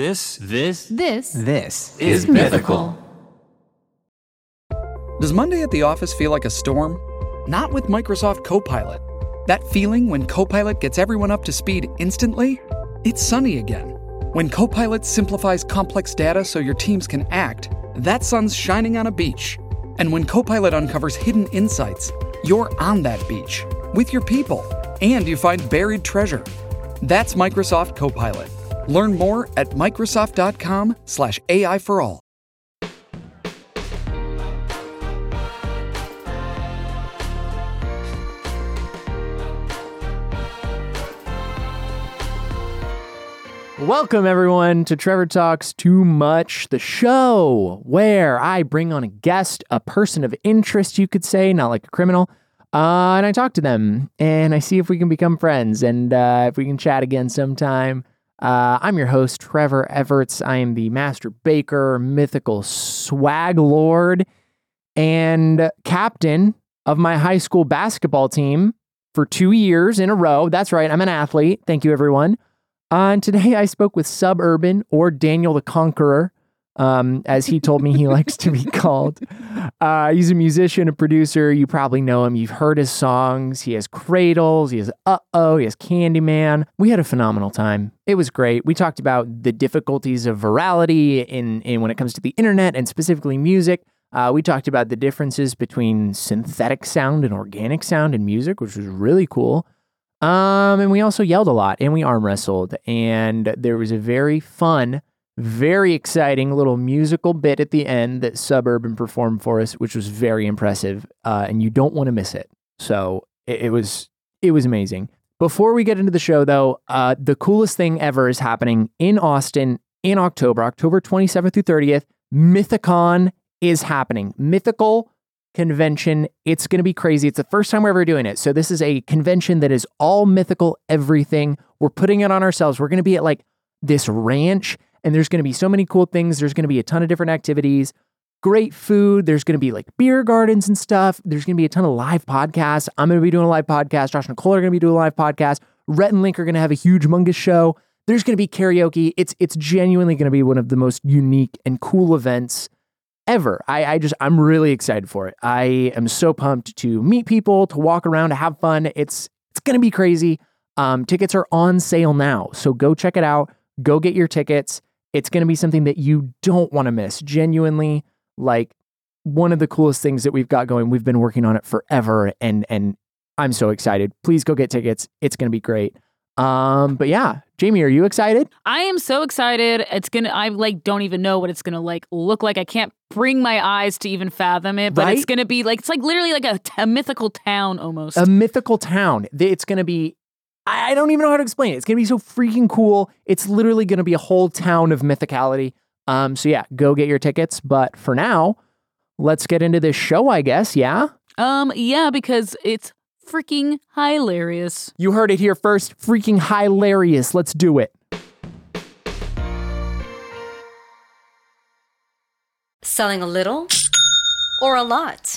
This, this, This This is mythical. Does Monday at the office feel like a storm? Not with Microsoft Copilot. That feeling when Copilot gets everyone up to speed instantly? It's sunny again. When Copilot simplifies complex data so your teams can act, that sun's shining on a beach. And when Copilot uncovers hidden insights, you're on that beach with your people and you find buried treasure. That's Microsoft Copilot. Learn more at Microsoft.com/slash AI for all. Welcome, everyone, to Trevor Talks Too Much, the show where I bring on a guest, a person of interest, you could say, not like a criminal, uh, and I talk to them and I see if we can become friends and uh, if we can chat again sometime. Uh, I'm your host, Trevor Everts. I am the master baker, mythical swag lord, and captain of my high school basketball team for two years in a row. That's right, I'm an athlete. Thank you, everyone. Uh, and today I spoke with Sub Urban or Daniel the Conqueror, um, as he told me he likes to be called. Uh, he's a musician, a producer. You probably know him. You've heard his songs. He has Cradles. He has Uh Oh. He has Candyman. We had a phenomenal time. It was great. We talked about the difficulties of virality in, in when it comes to the internet and specifically music. Uh, we talked about the differences between synthetic sound and organic sound in music, which was really cool. Um, and we also yelled a lot and we arm wrestled. And there was a very fun, very exciting little musical bit at the end that Sub Urban performed for us, which was very impressive. Uh, and you don't want to miss it. So it, it was it was amazing. Before we get into the show, though, uh, the coolest thing ever is happening in Austin in October, October 27th through 30th. Mythicon is happening. Mythical convention. It's going to be crazy. It's the first time we're ever doing it. So this is a convention that is all mythical everything. We're putting it on ourselves. We're going to be at like this ranch and there's going to be so many cool things. There's going to be a ton of different activities, great food. There's going to be like beer gardens and stuff. There's going to be a ton of live podcasts. I'm going to be doing a live podcast. Josh and Nicole are going to be doing a live podcast. Rhett and Link are going to have a huge mungus show. There's going to be karaoke. It's it's genuinely going to be one of the most unique and cool events ever. I, I just I'm really excited for it. I am so pumped to meet people, to walk around, to have fun. It's it's gonna be crazy. Um, tickets are on sale now, so go check it out. Go get your tickets. It's gonna be something that you don't want to miss. Genuinely, like one of the coolest things that we've got going. We've been working on it forever, and and I'm so excited. Please go get tickets. It's gonna be great. Um, but yeah, Jamie, are you excited? I am so excited. It's gonna. I like don't even know what it's gonna like look like. I can't bring my eyes to even fathom it. But it's gonna be like it's like literally like a, a mythical town almost. a mythical town. It's going to be, I I don't even know how to explain it. It's going to be so freaking cool. It's literally going to be a whole town of mythicality. Um, so yeah, go get your tickets. But for now, let's get into this show, I guess. Yeah. um, yeah, because it's freaking hilarious. You heard it here first. Freaking hilarious. Let's do it. Selling a little or a lot?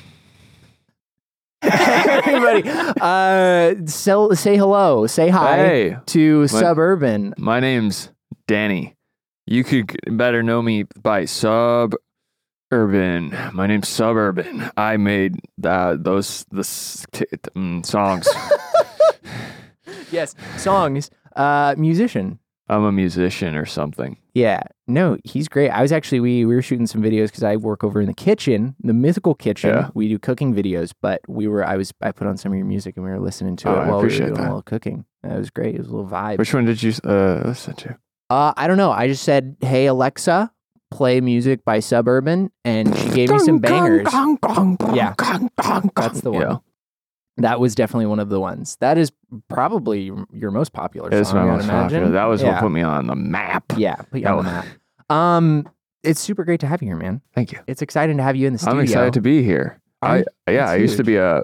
Everybody, uh, sell, say hello, say hi Hey, to Sub Urban. my name's Danny. You could better know me by Sub Urban. My name's Sub Urban. I made that those the t- t- mm, songs. Yes, songs, uh, musician. I'm a musician or something. Yeah, no, he's great. I was actually we we were shooting some videos because I work over in the kitchen, the mythical kitchen. Yeah. We do cooking videos, but we were I was I put on some of your music and we were listening to Oh, it I while we were doing that. a little cooking. It was great. It was a little vibe. Which one did you uh, listen to? Uh, I don't know. I just said, "Hey Alexa, play music by Sub Urban," and she gave me some bangers. Yeah, that's the one. Yeah, That was definitely one of the ones. That is probably your- most popular it's song. my most popular. That was yeah. what put me on the map. Yeah, put you That on the map. Um, it's super great to have you here, man. Thank you. It's exciting to have you in the studio. I'm excited to be here. I I'm- yeah, I used to be a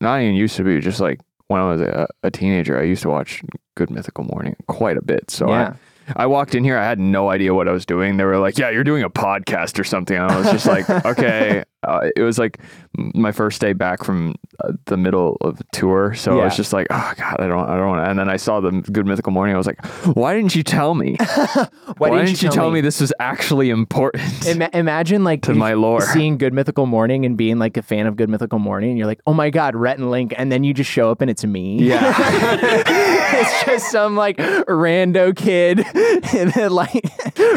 not even used to be just like when I was a, a teenager. I used to watch Good Mythical Morning quite a bit. So yeah. I, I walked in here. I had no idea what I was doing. They were like, "Yeah, you're doing a podcast or something." And I was just like, "Okay." Uh, it was like my first day back from uh, the middle of the tour, so I was just like, "Oh God, I don't, I don't." want to. And then I saw the Good Mythical Morning. I was like, "Why didn't you tell me? Why, didn't, you tell me this was actually important Ima- imagine like to my lore?" seeing Good Mythical Morning and being like a fan of Good Mythical Morning, and you're like, oh my god, Rhett and Link, and then you just show up and it's me. Yeah. it's just some like rando kid, and then like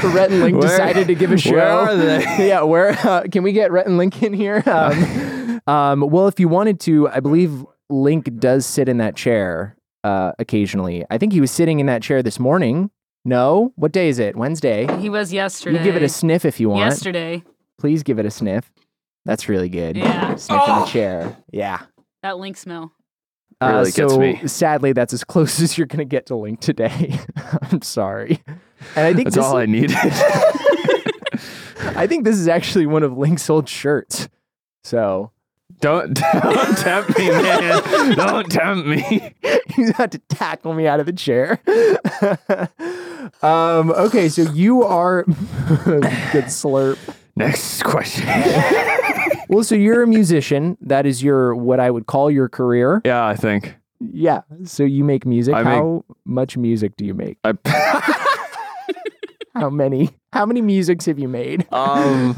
Rhett and Link Where- decided to give a show. where are they? yeah, where uh, can we get Rhett and Link in here? Um, um, well, if you wanted to, I believe Link does sit in that chair uh, occasionally. I think he was sitting in that chair this morning. No, what day is it? Wednesday. He was yesterday. You give it a sniff if you want. yesterday. Please give it a sniff. That's really good. Yeah. Sniff in the chair. Yeah. That link smell. Uh, Really so me. sadly, that's as close as you're gonna get to Link today. I'm sorry. And I think That's all I needed. I think this is actually one of Link's old shirts. So Don't don't tempt me, man. Don't tempt me. he's about to tackle me out of the chair. um, okay, so you are good slurp. Next question. Well, so you're a musician. That is your what I would call your career. yeah, I think Yeah. So you make music. I How much music do you make? I How many? How many musics have you made? um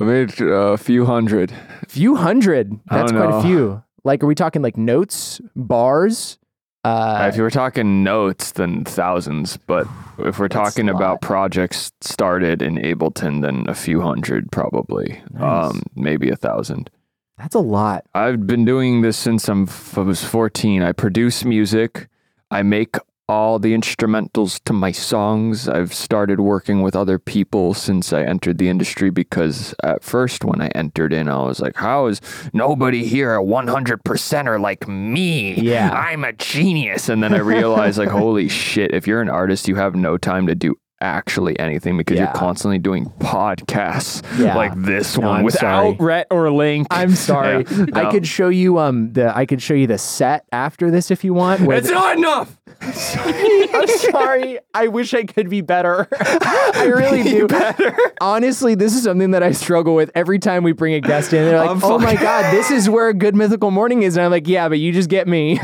I made a few hundred. few hundred. That's quite a few. Like, are we talking like notes, bars? Uh, if you were talking notes, then thousands. But if we're talking about projects started in Ableton, then a few hundred probably. Nice. Um, maybe a thousand. that's a lot. I've been doing this since I'm f- I was 14. I produce music. I make all the instrumentals to my songs. I've started working with other people since I entered the industry because at first when I entered in, I was like, how is nobody here a 100%er like me? Yeah. I'm a genius. And then I realized like, holy shit, if you're an artist, you have no time to do actually anything because Yeah. you're constantly doing podcasts Yeah. like this No, one I'm without sorry. Rhett or Link. I'm sorry. Yeah. I could show you um the I could show you the set after this if you want. It's not enough. I'm sorry. I wish I could be better. I really do. Better. Honestly, this is something that I struggle with every time we bring a guest in. They're like, I'm "Oh my god, this is where a good mythical morning is," and I'm like, "Yeah, but you just get me.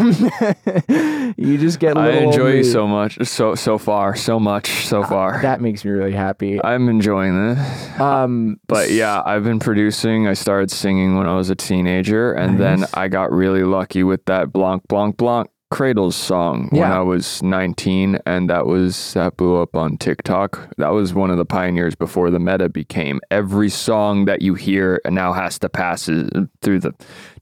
you just get." I enjoy you so much, so so far, so much so far. That makes me really happy. I'm enjoying this. Um, But yeah, I've been producing. I started singing when I was a teenager, and then I got really lucky with that Blanc Blanc Blanc Cradles song when I was 19, and that was that blew up on TikTok. That was one of the pioneers before the meta became. Every song that you hear now has to pass through the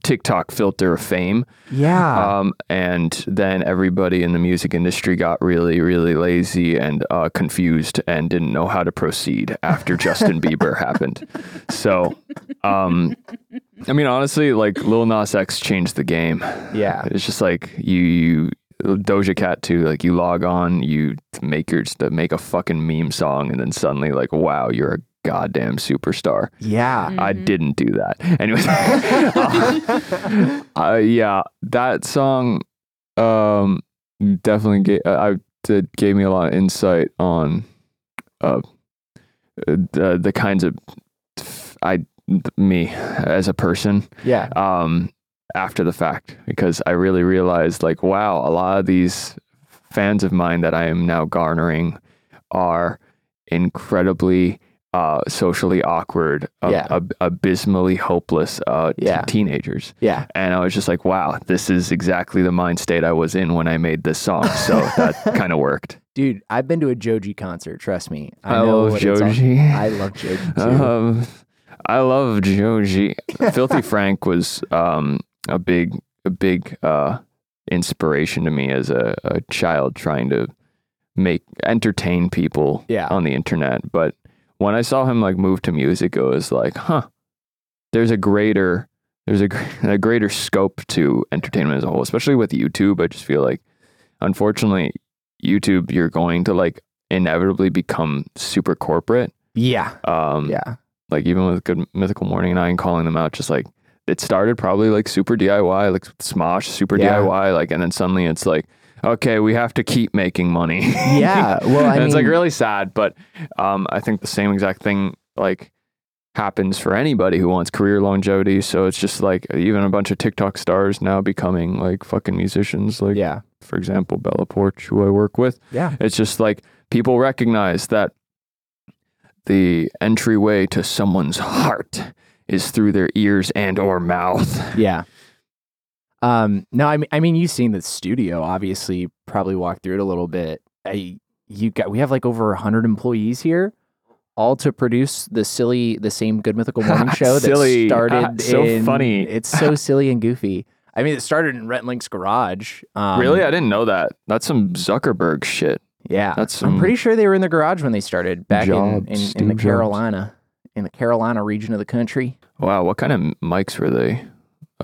TikTok filter of fame. yeah. Um, and then everybody in the music industry got really, really lazy and uh, confused and didn't know how to proceed after Justin Bieber happened. So, um, I mean, honestly, like Lil Nas X changed the game. yeah. It's just like you, you Doja Cat too. Like you log on, you make your to make a fucking meme song, and then suddenly, like, wow, you're a goddamn superstar. Yeah. I didn't do that. Anyways, uh, uh, yeah, that song um, definitely gave, uh, I did, gave me a lot of insight on uh, the the kinds of I th- me as a person Yeah. um, after the fact because I really realized like, wow, a lot of these fans of mine that I am now garnering are incredibly uh, socially awkward, ab- Yeah. ab- abysmally hopeless uh, t- Yeah. teenagers. Yeah. And I was just like, wow, this is exactly the mind state I was in when I made this song. So that kind of worked. Dude, I've been to a Joji concert. Trust me. I, I know love what it's Joji. I love Joji too. Um, I love Joji. Filthy Frank was um, a big, a big uh, inspiration to me as a, a child trying to make entertain people Yeah. on the internet. But when I saw him like move to music, it was like, huh, there's a greater, there's a, a greater scope to entertainment as a whole, especially with YouTube. I just feel like, unfortunately, YouTube, you're going to like inevitably become super corporate. yeah. Um, Yeah. Like even with good mythical morning and I and calling them out, just like it started probably like super DIY, like Smosh, super Yeah. DIY, like, and then suddenly it's like, okay, we have to keep making money. Yeah. Well, I it's like really sad, but um, I think the same exact thing like happens for anybody who wants career longevity. So it's just like even a bunch of TikTok stars now becoming like fucking musicians. Like, Yeah. for example, Bella Poarch, who I work with. Yeah. It's just like people recognize that the entryway to someone's heart is through their ears and or mouth. Yeah. Um, no, I mean, I mean, you've seen the studio. Obviously, you probably walked through it a little bit. I, you got, we have like over hundred employees here, all to produce the silly, the same Good Mythical Morning show that Silly. started. So in- funny. It's so silly and goofy. I mean, it started in Rhett Link's garage. Um, really? I didn't know that. That's some Zuckerberg shit. Yeah, That's I'm pretty sure they were in the garage when they started back in, Jobs, in, in Steve the Jobs. Carolina, in the Carolina region of the country. Wow, what kind of mics were they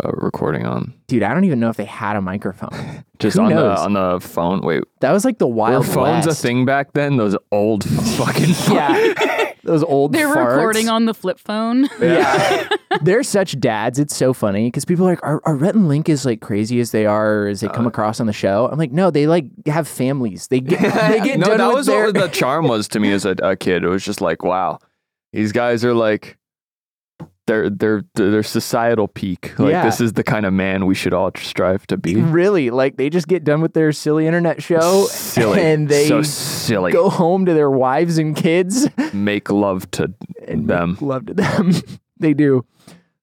uh, recording on? Dude, I don't even know if they had a microphone. Just Who on knows? the on the phone. Wait, That was like the were wild phones west. a thing back then? Those old fucking Yeah, those old. They're farts. recording on the flip phone. Yeah, they're such dads. It's so funny because people are like, are, are Rhett and Link as like crazy as they are, or as they Uh, come across on the show? I'm like, no, they like have families. They get they get no, done that with was their. what the charm was to me as a, a kid. It was just like, wow, these guys are like, they're they're they're societal peak. Like Yeah. this is the kind of man we should all strive to be. really like they just get done with their silly internet show silly, and they so silly. go home to their wives and kids Make love to and them. love to them. they do.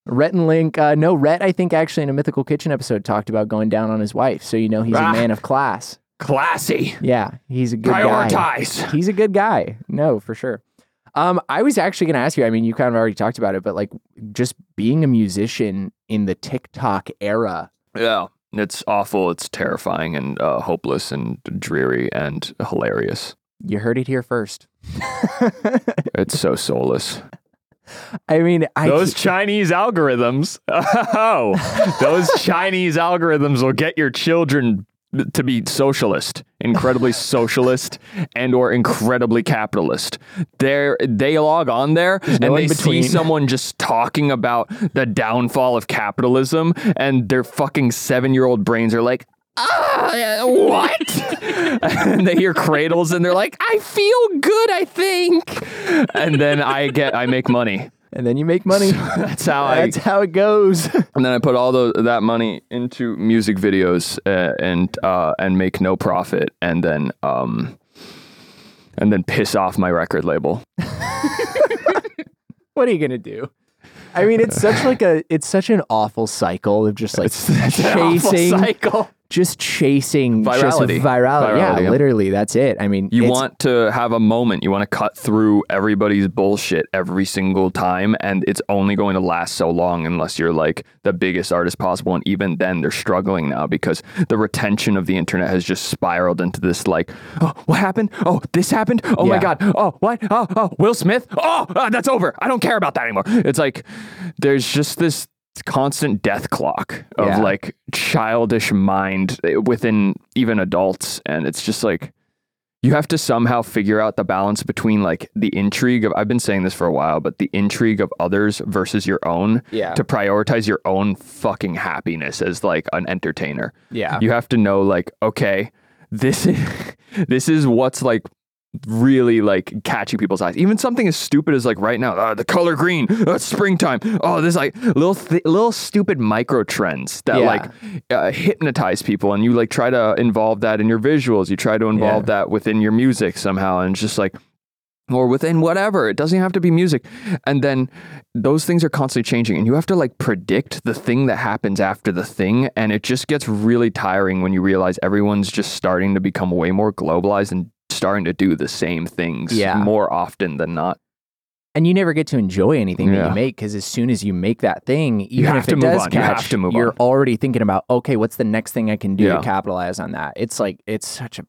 Rhett and Link, uh, no, Rhett, I think actually in a Mythical Kitchen episode talked about going down on his wife. So you know he's Ah. a man of class. Classy. Yeah, he's a good guy. Prioritize. He's a good guy. No, for sure. Um, I was actually going to ask you. I mean, you kind of already talked about it, but like just being a musician in the TikTok era. Yeah. It's awful. It's terrifying and uh, hopeless and dreary and hilarious. You heard it here first. It's so soulless. I mean, I Those Chinese algorithms. Oh, those Chinese algorithms will get your children to be socialist, incredibly socialist, and or incredibly capitalist. They they log on there and no they in see someone just talking about the downfall of capitalism, and their fucking seven year old brains are like. Ah, what? and they hear cradles and they're like, I feel good, I think. And then I get, I make money. And then you make money. That's how I That's how it goes. and then I put all those, that money into music videos uh, and uh, and make no profit, and then um, and then piss off my record label. what are you gonna do? I mean, it's such like a it's such an awful cycle of just like It's, it's an awful chasing, cycle. Just chasing just Virality. virality. Yeah, yeah. literally, that's it. I mean, You want to have a moment. You want to cut through everybody's bullshit every single time, and it's only going to last so long unless you're like the biggest artist possible. And even then, they're struggling now because the retention of the internet has just spiraled into this like, oh, what happened? Oh, this happened? Oh my god! Oh, what? Oh, oh, Will Smith? Oh, uh, that's over. I don't care about that anymore. It's like there's just this constant death clock of Yeah. like childish mind eh, within even adults and it's just like you have to somehow figure out the balance between like the intrigue of I've been saying this for a while, but the intrigue of others versus your own Yeah. to prioritize your own fucking happiness as like an entertainer. Yeah. You have to know like, okay, this is this is what's like really like catching people's eyes. Even something as stupid as like right now, uh, the color green, uh, it's springtime. Oh, there's like little th- little stupid micro trends that Yeah. like uh, hypnotize people, and you like try to involve that in your visuals. You try to involve Yeah. that within your music somehow, and it's just like or within whatever. It doesn't have to be music. And then those things are constantly changing and you have to like predict the thing that happens after the thing. And it just gets really tiring when you realize everyone's just starting to become way more globalized and starting to do the same things Yeah. more often than not. and you never get to enjoy anything that you make because as soon as you make that thing, even have if to it move does on. You have catch, to move you're on. already thinking about okay, what's the next thing I can do Yeah. to capitalize on that? It's like it's such a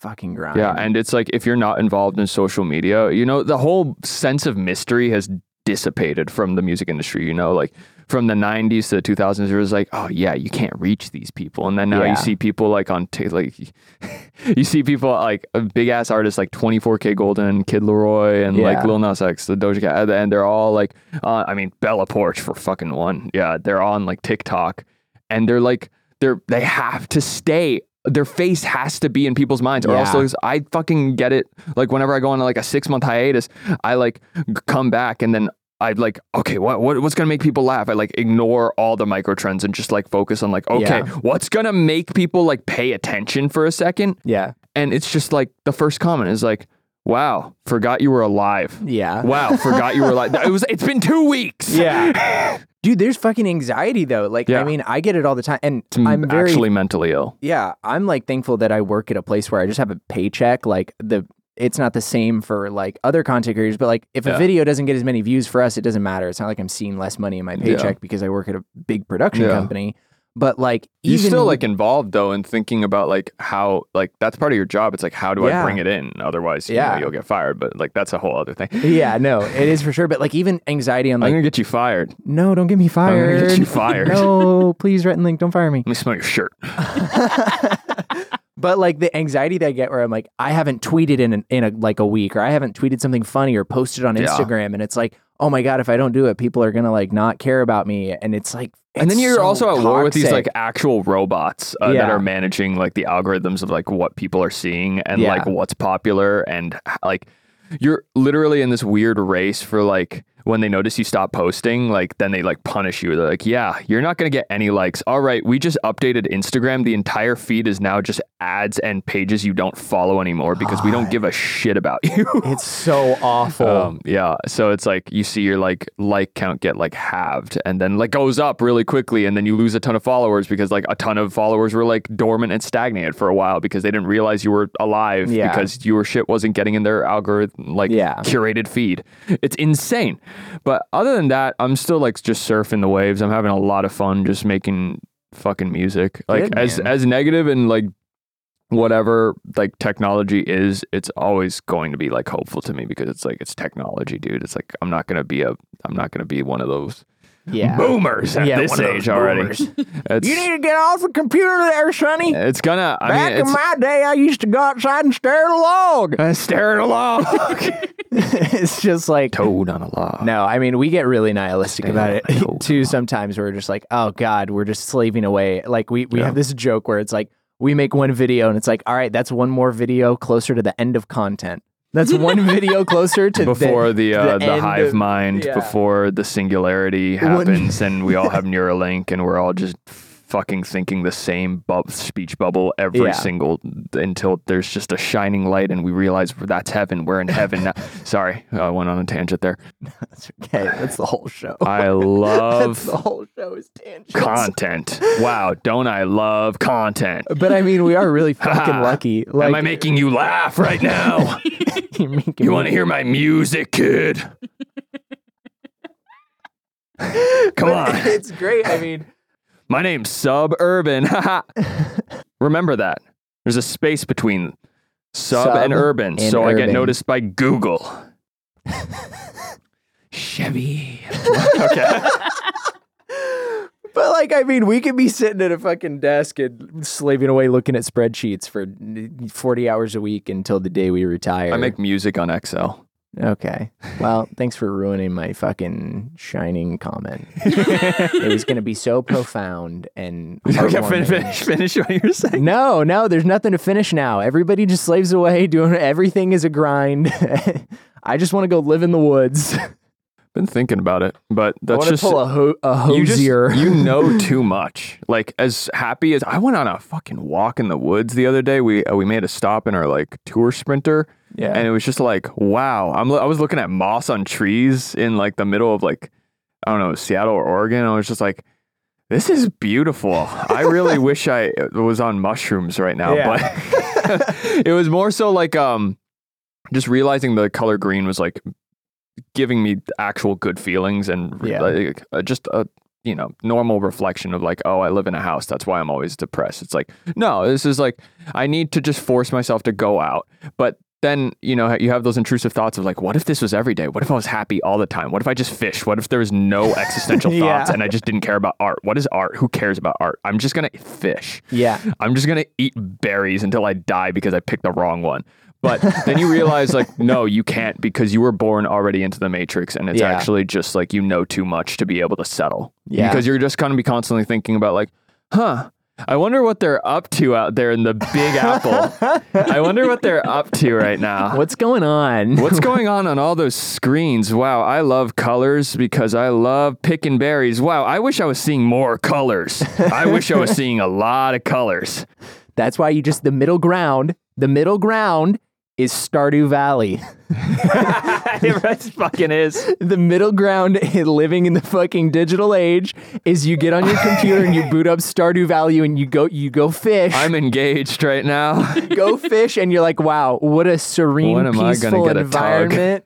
fucking grind. Yeah. And it's like if you're not involved in social media, you know, the whole sense of mystery has dissipated from the music industry, you know, like from the 90s to the 2000s it was like oh yeah you can't reach these people. And then now Yeah. you see people like on t- like you see people like a big ass artists like 24k golden Kid LAROI and like lil nas x the doja cat and they're all like uh, i mean bella poarch for fucking one. Yeah they're on like tiktok. And they're like they're they have to stay. Their face has to be in people's minds or else Yeah. those- i fucking get it. Like whenever i go on like a six month hiatus i like come back and then I'd like, okay, what, what what's gonna make people laugh? I like ignore all the micro trends and just like focus on like, okay, Yeah. what's gonna make people like pay attention for a second? yeah, And it's just like the first comment is like, wow, forgot you were alive. yeah. Wow, forgot you were alive. It was. It's been two weeks. Yeah. Dude, there's fucking anxiety though. Like, Yeah. I mean, I get it all the time. And I'm I'm very, actually mentally ill. yeah, I'm like thankful that I work at a place where I just have a paycheck. Like, the, it's not the same for like other content creators, but like if a video doesn't get as many views for us, it doesn't matter. It's not like I'm seeing less money in my Yeah. paycheck because I work at a big production Yeah. company. But like, You're still like involved though in thinking about like how like that's part of your job. It's like how do Yeah. I bring it in? Otherwise, you Yeah. know, you'll get fired. But like that's a whole other thing. yeah, no, it is for sure. But like, even anxiety on like I'm gonna get you fired. no, don't get me I'm gonna fired. get you fired. no, please, Rhett and Link, don't fire me. Let me smell your shirt. But like the anxiety that I get where I'm like, I haven't tweeted in an, in a like a week, or I haven't tweeted something funny or posted on Yeah. Instagram, and it's like, oh my god, if I don't do it, people are gonna like not care about me, and it's like, And then you're so also at war with these like actual robots uh, that are managing like the algorithms of like what people are seeing and Yeah. like what's popular and like you're literally in this weird race for like when they notice you stop posting, like then they like punish you. They're like, "Yeah, you're not to get any likes." All right, we just updated Instagram. The entire feed is now just ads and pages you don't follow anymore because we don't give a shit about you. it's so awful. Um, yeah. So it's like you see your like like count get like halved and then like goes up really quickly and then you lose a ton of followers because like a ton of followers were like dormant and stagnated for a while because they didn't realize you were alive Yeah. because your shit wasn't getting in their algorithm like Yeah. curated feed. It's insane. But other than that, I'm still like just surfing the waves. I'm having a lot of fun just making fucking music. Like Good, as man. as negative and like whatever like technology is, it's always going to be like hopeful to me because it's like it's technology, dude. It's like I'm not gonna be a I'm not gonna be one of those yeah, boomers at Yeah, this one of those age already. you need to get off the computer there, Sonny. it's gonna I Back mean in my day, I used to go outside and stare at a log. uh, staring along. it's just like Toad on a log. No, I mean we get really nihilistic about it too. Sometimes we're just like, oh god, we're just slaving away. Like we we Yeah. have this joke where it's like we make one video and it's like, all right, that's one more video closer to the end of content. That's one video closer to before the uh, the, end hive of- mind, yeah. before the singularity One- happens, and we all have Neuralink, and we're all just fucking thinking the same bu- speech bubble every Yeah. single until there's just a shining light, and we realize that's heaven. We're in heaven now. Sorry, I went on a tangent there. That's okay. That's the whole show. I that's love the whole show is tangents. content. Wow, don't I love content? But I mean, we are really ah, fucking lucky. Like, Am I making you laugh right now? you're you want to hear my music, kid? Come on. It's great. I mean, My name's Sub Urban. Remember that. There's a space between sub, Sub and urban, and so I get noticed by Google. Chevy. okay. But like, I mean, we could be sitting at a fucking desk and slaving away looking at spreadsheets for 40 hours a week until the day we retire. I make music on Excel. Okay. Well, thanks for ruining my fucking shining comment. it was going to be so profound and Okay, finish, finish what you're saying. No, no, there's nothing to finish now. Everybody just slaves away, doing everything is a grind. I just want to go live in the woods. Been thinking about it, but that's just pull a, ho- a you just Hozier. you know too much. Like as happy as I went on a fucking walk in the woods the other day. We uh, we made a stop in our like tour sprinter, yeah. and it was just like wow. I'm I was looking at moss on trees in like the middle of like I don't know Seattle or Oregon. I was just like. This is beautiful. I really wish I was on mushrooms right now, Yeah. but it was more so like um just realizing the color green was like giving me actual good feelings and Yeah. like uh, just a you know normal reflection of like oh I live in a house. That's why I'm always depressed. It's like no, this is like I need to just force myself to go out, but then you know you have those intrusive thoughts of like what if this was every day? What if i was happy all the time? What if i just fish what if there was no existential thoughts and i just didn't care about art? What is art? Who cares about art? I'm just gonna fish. Yeah. I'm just gonna eat berries until I die because I picked the wrong one. But then you realize like, no, you can't because you were born already into the matrix and it's Yeah. actually just like you know too much to be able to settle. Yeah. Because you're just gonna be constantly thinking about like, huh, I wonder what they're up to out there in the big apple. I wonder what they're up to right now. What's going on? What's going on on all those screens? Wow, I love colors because I love picking berries. Wow, I wish I was seeing more colors. I wish I was seeing a lot of colors. That's why you just the middle ground. The middle ground is Stardew Valley. it fucking is. the middle ground in living in the fucking digital age is you get on your computer and you boot up Stardew Valley and you go you go fish. I'm engaged right now. go fish and you're like, wow, what a serene, When am I gonna peaceful get a environment.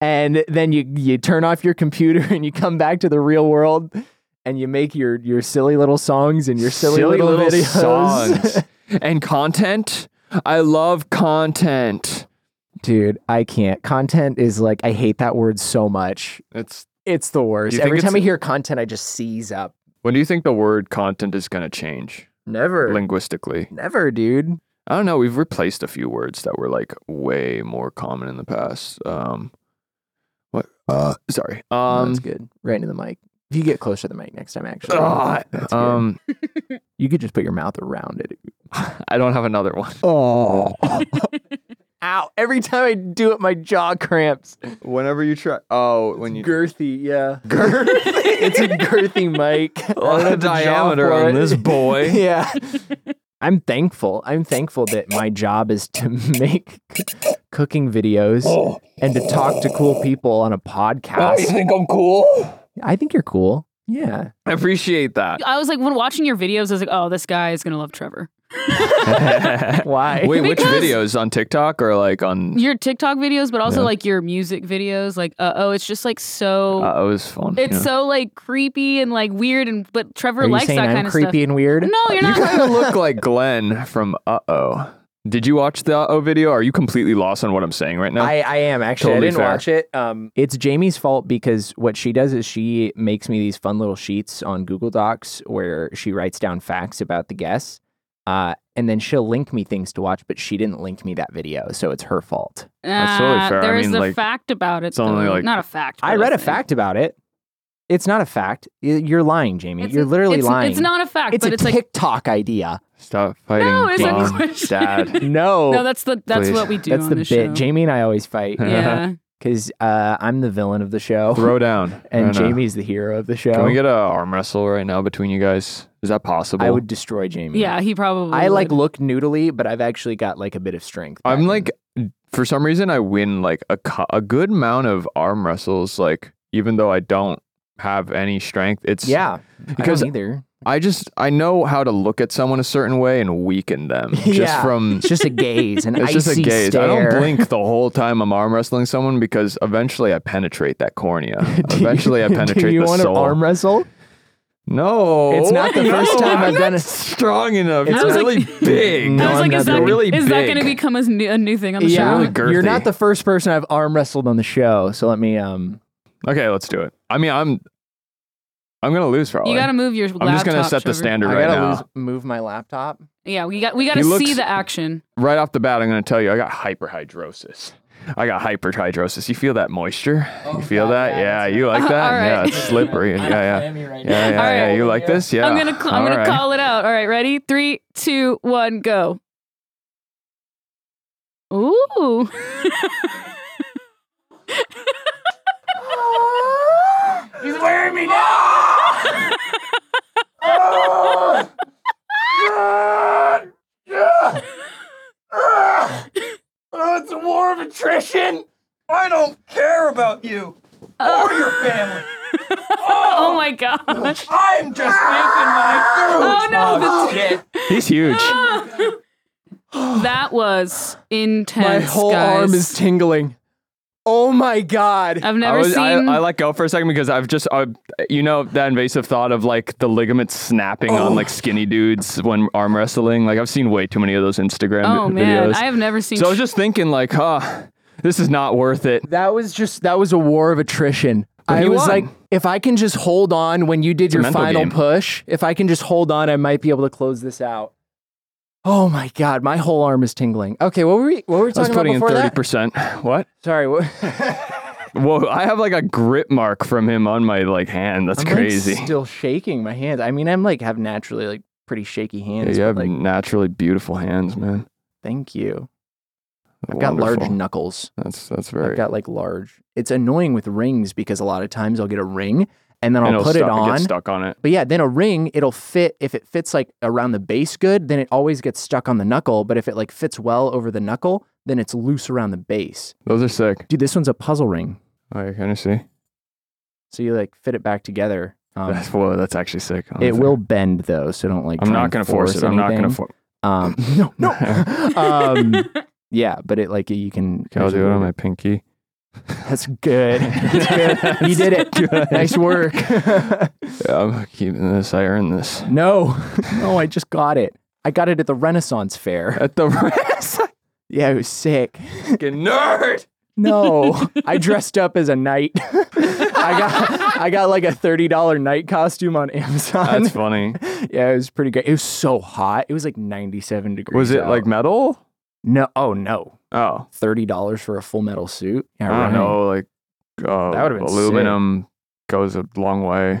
And then you you turn off your computer and you come back to the real world and you make your your silly little songs and your silly, little, videos. songs and content. I love content. Dude, I can't. Content is like I hate that word so much. It's It's the worst. You think Every time I hear content, I just seize up. when do you think the word content is going to change Never. linguistically? Never, dude. I don't know. We've replaced a few words that were like way more common in the past. Um, what? Uh, sorry. Um, Um, that's good. Right into the mic. If you get closer to the mic next time, actually, that's um, you could just put your mouth around it. I don't have another one. Oh. Ow. Every time I do it, my jaw cramps. Whenever you try. Oh, when you. Girthy, yeah. Girthy. it's a girthy mic. I A lot of the diameter on this boy. yeah. I'm thankful. I'm thankful that my job is to make c- cooking videos Oh. and to talk to cool people on a podcast. You think I'm cool? I think you're cool. Yeah. I appreciate that. I was like, when watching your videos, I was like, oh, this guy is gonna love Trevor. Why? Wait, which Because- videos on TikTok or like on? Your TikTok videos, but also Yeah. like your music videos. Like, uh oh, it's just like so. Uh, it was fun. it's yeah. so like creepy and like weird, and but Trevor Are you likes saying that I'm kind of creepy stuff. and weird? No, you're not. You not. kind of look like Glenn from Uh Oh. Did you watch the Uh Oh video? Are you completely lost on what I'm saying right now? I, I am actually. Totally I didn't fair. watch it. Um, it's Jamie's fault because what she does is she makes me these fun little sheets on Google Docs where she writes down facts about the guests, uh, and then she'll link me things to watch. But she didn't link me that video, so it's her fault. That's totally Uh, fair. I There is mean, a like, fact about it. it's only, like- not a fact. I read a thing. fact about it. It's not a fact. You're lying, Jamie. It's You're a- literally it's, lying. It's not a fact, It's but a it's like TikTok idea. Stop fighting. No, it's a Mom, question. Dad. No, no. That's the that's Please. what we do. that's on the this bit. show. Jamie and I always fight Yeah. because uh, I'm the villain of the show, Throw down. and Right now. Jamie's the hero of the show. Can we get a arm wrestle right now between you guys? Is that possible? I would destroy Jamie. Yeah, he probably. I like would. look noodly, but I've actually got like a bit of strength. I'm back like, for some reason, I win like a co- a good amount of arm wrestles. Like, even though I don't have any strength, it's yeah, because because either I just I know how to look at someone a certain way and weaken them just Yeah. from it's just a gaze, an it's icy just a gaze. stare. I don't blink the whole time I'm arm wrestling someone because eventually I penetrate that cornea. Do you- eventually I penetrate Do you the want soul. to arm wrestle? no, It's not the first No, time I've I'm done it. strong enough. It's It's, not- really big. No, I was I'm like, not is that, really is that going to become a new, a new thing on the yeah, show? really girthy. you're not the first person I've arm wrestled on the show, so let me um. Okay, let's do it. I mean, I'm I'm gonna lose probably. You got to move your. I'm just gonna set the Trevor. standard I right gotta now. lose, move my laptop. Yeah, we got we got to He see the action. Right off the bat, I'm gonna tell you I got hyperhidrosis. I got hyperhidrosis. You feel that moisture? you oh, feel God, that? yeah, Yeah, you like that? All right. Yeah, it's slippery. Yeah, yeah. Miami Yeah, yeah, now. Yeah. right. You like this? Yeah. I'm gonna cl- I'm All gonna right. call it out. All right, ready? Three, two, one, go. Ooh. He's wearing me down. it's a war of attrition. I don't care about you or your oh. family. oh my god. I'm just making my food. Oh no. Oh, the- shit. He's huge. that was intense. My whole guys. arm is tingling. Oh my god. I've I, never was, I, seen. I let go for a second because I've just, I, you know, that invasive thought of like the ligaments snapping on like oh. skinny dudes when arm wrestling. Like I've seen way too many of those Instagram oh vi- man, videos. I have never seen. so I was just thinking, like, huh, this is not worth it. That was just that was a war of attrition. I was won. like, if I can just hold on when you did a your final game. push, if I can just hold on, I might be able to close this out. Oh my god, my whole arm is tingling. Okay, what were we what were we I was talking about putting in before thirty that? percent. What? Sorry, what? Whoa! I have like a grip mark from him on my like hand. That's I'm like, crazy. still shaking my hands. I mean, I'm like have naturally like pretty shaky Yeah, hands. you but, have like, naturally beautiful hands, man. thank you. I've got Wonderful. large knuckles. That's that's very. I've got like large. It's annoying with rings because a lot of times I'll get a ring and then I'll it'll put it stuck- on. Get stuck on it. But yeah, then a ring, it'll fit if it fits like around the base good, then it always gets stuck on the knuckle. But if it like fits well over the knuckle, then it's loose around the base. Those are sick. Dude, this one's a puzzle ring. I kind of see. So you like fit it back together. Um, That's whoa. That's actually sick. I it will bend though, so don't like. I'm not gonna force it. I'm not gonna force. Um, no, no. um, yeah, but it like you can. I'll do it on my pinky. That's good. That's good. You did it. nice work. Yeah, I'm keeping this. I earned this. no, no, I just got it. I got it at the Renaissance Fair. At the rest, Yeah, it was sick. fucking nerd. No, I dressed up as a knight. I got I got like a thirty dollar knight costume on Amazon. That's funny. yeah, it was pretty great. It was so hot. It was like ninety seven degrees. Was it out. like metal? no? Oh no, Oh, thirty dollars for a full metal suit. Yeah, I don't right. know. Like, uh, That would've been aluminum goes a long way.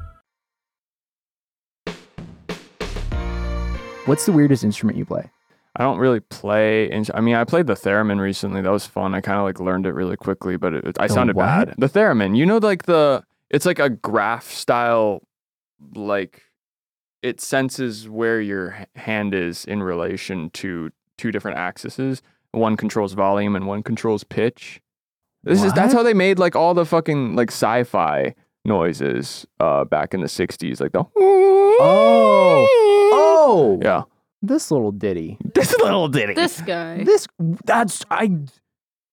What's the weirdest instrument you play? I don't really play. In, I mean, I played the theremin recently. That was fun. I kind of like learned it really quickly, but it, I The sounded what? bad. The theremin, you know, like the it's like a graph style, like it senses where your hand is in relation to two different axes. One controls volume and one controls pitch. This is that's how they made like all the fucking like sci-fi noises uh back in the 60s like the Oh, oh, yeah This little ditty. this little ditty this guy. This that's I.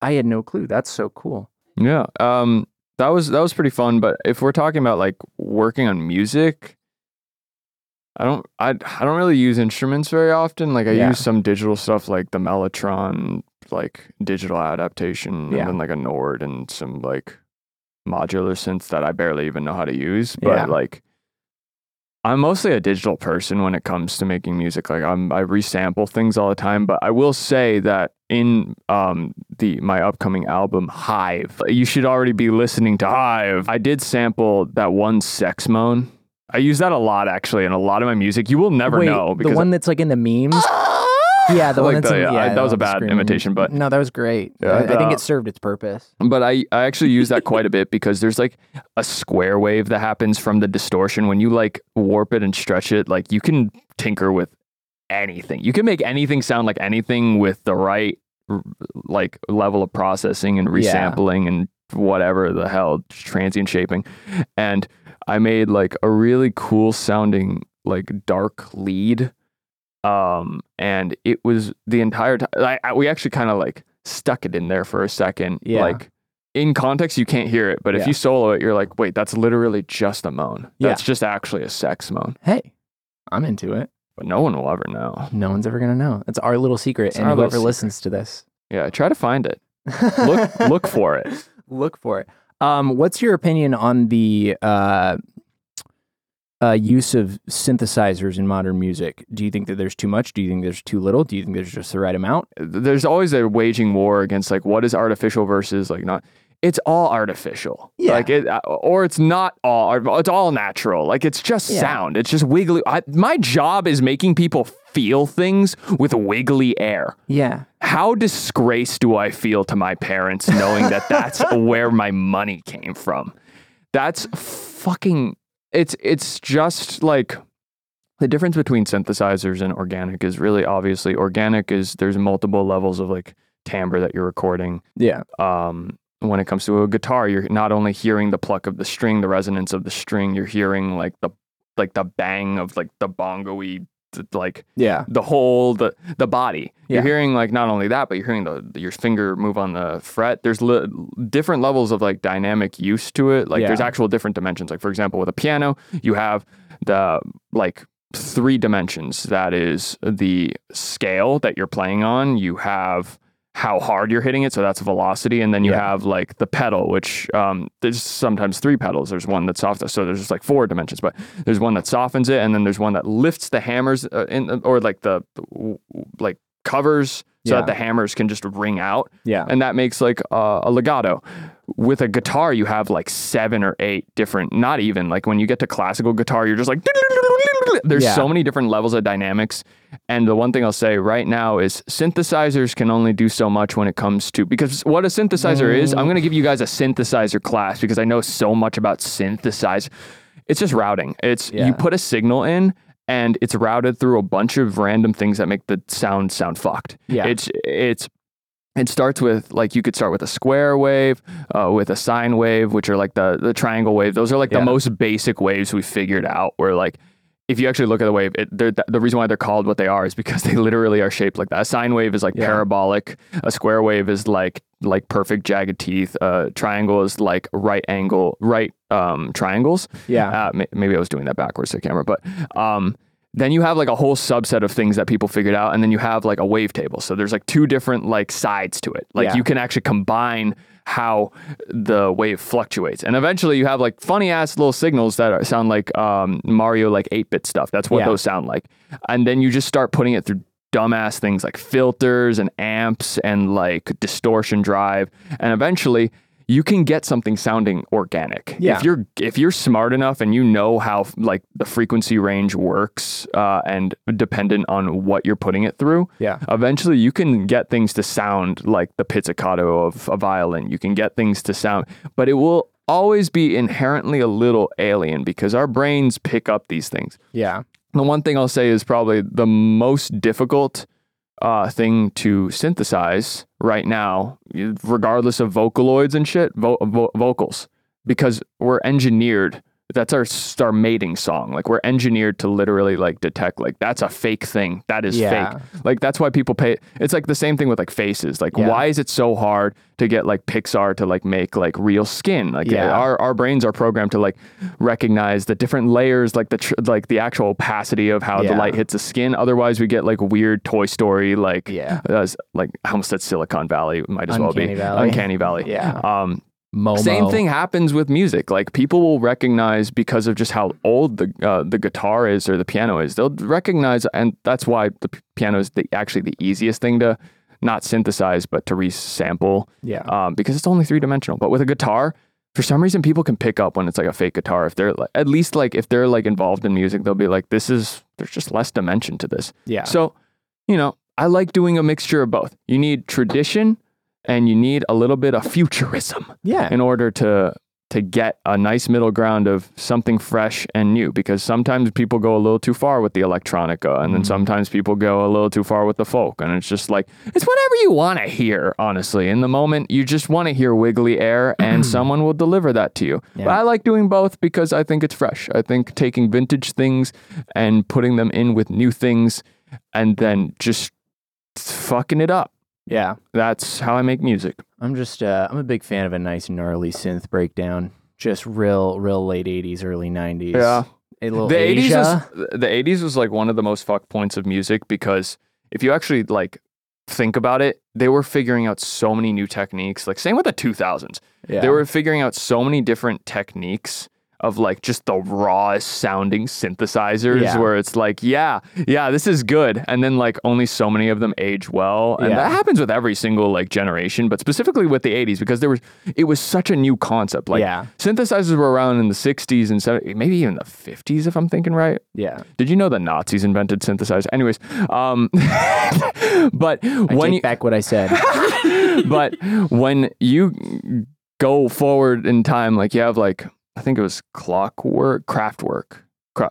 I had no clue. That's so cool. Yeah. Um that was that was pretty fun, but if we're talking about like working on music, I don't I I don't really use instruments very often. Like I Yeah. use some digital stuff like the Mellotron like digital adaptation Yeah. and then like a Nord and some like modular synths that I barely even know how to use, but Yeah. like I'm mostly a digital person when it comes to making music. Like I'm I resample things all the time, but I will say that in um the my upcoming album Hive, you should already be listening to Hive. I did sample that one sex moan. I use that a lot actually in a lot of my music. You will never Wait, know the one that's like in the memes. Yeah, the one that's the- in, yeah, yeah, that was a bad screaming. imitation, but- no, that was great. Yeah, I, I think it served its purpose. but I, I actually use that quite a bit because there's like a square wave that happens from the distortion when you like warp it and stretch it like you can tinker with anything you can make anything sound like anything with the right like level of processing and Yeah. resampling and whatever the hell transient shaping and i made like a really cool sounding like dark lead Um, and it was the entire time. I, I- we actually kind of like stuck it in there for a second. Yeah. Like in context, you can't hear it, but if Yeah. you solo it, you're like, wait, that's literally just a moan. Yeah. That's just actually a sex moan. Hey, I'm into it. But no one will ever know. No one's ever gonna know. It's our little secret, It's and whoever secret. listens to this, Yeah, try to find it. Look, look for it. look for it. Um, what's your opinion on the uh, uh, use of synthesizers in modern music? Do you think that there's too much? Do you think there's too little? Do you think there's just the right amount? There's always a waging war against like what is artificial versus like not. It's all artificial. Yeah. Like it, uh, or it's not all. It's all natural. Like it's just Yeah. sound. It's just wiggly. I, my job is making people feel things with wiggly air. Yeah, How disgraced do I feel to my parents knowing that that's where my money came from? That's fucking it's it's just like the difference between synthesizers and organic is really obviously organic is there's multiple levels of like timbre that you're recording. yeah, Um when it comes to a guitar, you're not only hearing the pluck of the string, the resonance of the string, you're hearing like the like the bang of like the bongo-y like yeah, the whole the the body. Yeah. You're hearing like not only that, but you're hearing the your finger move on the fret. There's li- different levels of like dynamic use to it. Like there's actual different dimensions. Like for example, with a piano, you have the like three dimensions. That is the scale that you're playing on. You have how hard you're hitting it, so that's velocity, and then you Yeah. have like the pedal, which um, there's sometimes three pedals. There's one that's soft, so there's just like four dimensions, but there's one that softens it, and then there's one that lifts the hammers uh, in, or like the like covers so Yeah. that the hammers can just ring out, yeah, and that makes like uh, a legato. With a guitar, you have like seven or eight different, not even like when you get to classical guitar, you're just like, there's Yeah. so many different levels of dynamics. And the one thing I'll say right now is synthesizers can only do so much when it comes to, because what a synthesizer is, I'm going to give you guys a synthesizer class because I know so much about synthesize. It's just routing. It's Yeah. you put a signal in and it's routed through a bunch of random things that make the sound sound fucked. Yeah. It's it's it starts with like you could start with a square wave, uh, with a sine wave, which are like the the triangle wave. Those are like Yeah. the most basic waves we figured out. Where like if you actually look at the wave, it, they're, the reason why they're called what they are is because they literally are shaped like that. A sine wave is like Yeah. parabolic. A square wave is like like perfect jagged teeth. A triangle is like right angle, right um, triangles. yeah, Uh, may- maybe I was doing that backwards to the camera, but um, then you have like a whole subset of things that people figured out, and then you have like a wavetable. So there's like two different like sides to it. Like Yeah. you can actually combine how the wave fluctuates, and eventually you have like funny ass little signals that are, sound like um, Mario like eight bit stuff. That's what Yeah. those sound like, and then you just start putting it through dumbass things like filters and amps and like distortion drive, and eventually you can get something sounding organic. Yeah. If you're if you're smart enough and you know how like the frequency range works uh, and dependent on what you're putting it through, Yeah. eventually you can get things to sound like the pizzicato of a violin. You can get things to sound, but it will always be inherently a little alien because our brains pick up these things. yeah, The one thing I'll say is probably the most difficult uh, thing to synthesize right now, regardless of vocaloids and shit, vo- vo- vocals, because we're engineered. That's our our mating song. Like we're engineered to literally like detect like that's a fake thing. That is Yeah. fake. Like that's why people pay. It's like the same thing with like faces. Like Yeah. why is it so hard to get like Pixar to like make like real skin? Like Yeah. our our brains are programmed to like recognize the different layers, like the tr- like the actual opacity of how the light hits the skin. Otherwise, we get like weird Toy Story, like Yeah. uh, like I almost said Silicon Valley, might as well Uncanny be Valley. Uncanny Valley. Yeah. Um, Momo. same thing happens with music. Like people will recognize because of just how old the uh, the guitar is or the piano is. They'll recognize, and that's why the piano is the, actually the easiest thing to not synthesize, but to resample Yeah, um, because it's only three dimensional. But with a guitar, for some reason, people can pick up when it's like a fake guitar. If they're at least like if they're like involved in music, they'll be like, "This is there's just less dimension to this." yeah, So, you know, I like doing a mixture of both. You need tradition, and you need a little bit of futurism yeah, in order to to get a nice middle ground of something fresh and new because sometimes people go a little too far with the electronica and then mm-hmm. sometimes people go a little too far with the folk and it's just like it's whatever you want to hear honestly. In the moment you just want to hear wiggly air and someone will deliver that to you. But i like doing both because i think it's fresh. I think taking vintage things and putting them in with new things and then just fucking it up. Yeah. That's how I make music. I'm just uh, I'm a big fan of a nice gnarly synth breakdown. Just real real late 80s, early 90s. Yeah. A little the 80s Asia. was the 80s was like one of the most fuck points of music because if you actually like think about it, they were figuring out so many new techniques. Like same with the 2000s. yeah. They were figuring out so many different techniques of like just the rawest sounding synthesizers Yeah. where it's like, yeah, yeah, this is good. And then like only so many of them age well. And Yeah. that happens with every single like generation, but specifically with the 80s because there was it was such a new concept. Like Yeah. synthesizers were around in the 60s and 70s, maybe even the 50s if I'm thinking right. yeah. Did you know the Nazis invented synthesizers? Anyways, um, but I when you, back what I said. but when you go forward in time, like you have like I think it was clockwork, Kraftwerk, cra-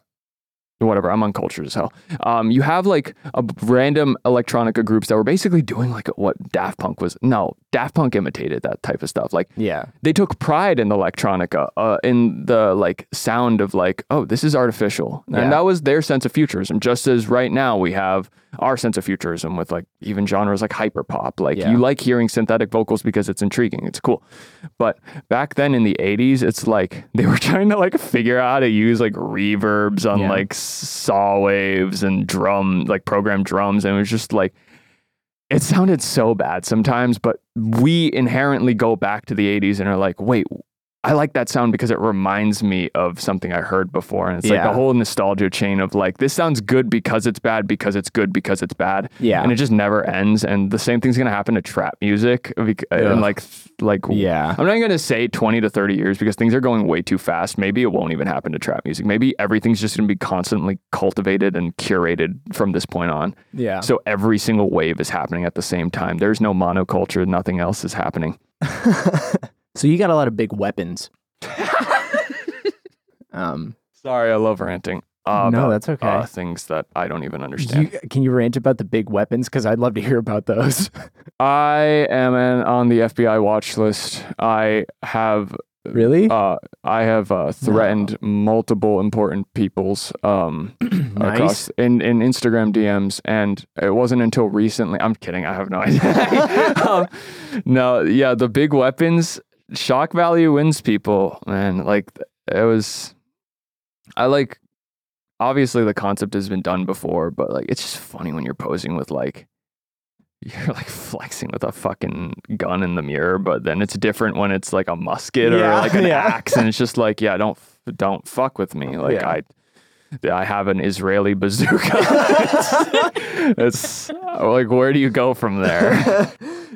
whatever. I'm uncultured as hell. Um, you have like a random electronica groups that were basically doing like what Daft Punk was. No, Daft Punk imitated that type of stuff. Like yeah. they took pride in the electronica, uh, in the like sound of like, oh, this is artificial, Yeah. and that was their sense of futurism. Just as right now we have our sense of futurism with like even genres like hyperpop. Like Yeah. you like hearing synthetic vocals because it's intriguing, it's cool. But back then in the '80s, it's like they were trying to like figure out how to use like reverbs on Yeah. like saw waves and drum, like programmed drums, and it was just like it sounded so bad sometimes, but we inherently go back to the 80s and are like, wait, I like that sound because it reminds me of something I heard before. And it's like Yeah. the whole nostalgia chain of like, this sounds good because it's bad, because it's good, because it's bad. Yeah. And it just never ends. And the same thing's going to happen to trap music. bec- uh, And like, like, Yeah. I'm not going to say 20 to 30 years because things are going way too fast. Maybe it won't even happen to trap music. Maybe everything's just going to be constantly cultivated and curated from this point on. Yeah. So every single wave is happening at the same time. There's no monoculture, nothing else is happening. So you got a lot of big weapons. um, Sorry, I love ranting. Uh, No, about, that's okay. Uh, things that I don't even understand. you, can you rant about the big weapons? Because I'd love to hear about those. I am an, on the FBI watch list. I have really? uh, I have uh, threatened multiple important people's um, Nice. across in, in Instagram DMs, and it wasn't until recently. I'm kidding. I have no idea. um, no, yeah, the big weapons shock value wins people, man. Like it was. I like. Obviously, the concept has been done before, but like it's just funny when you're posing with like. You're like flexing with a fucking gun in the mirror, but then it's different when it's like a musket or Yeah, like an yeah. axe, and it's just like, yeah, don't don't fuck with me. Like Yeah. I, I have an Israeli bazooka. it's, it's like, where do you go from there?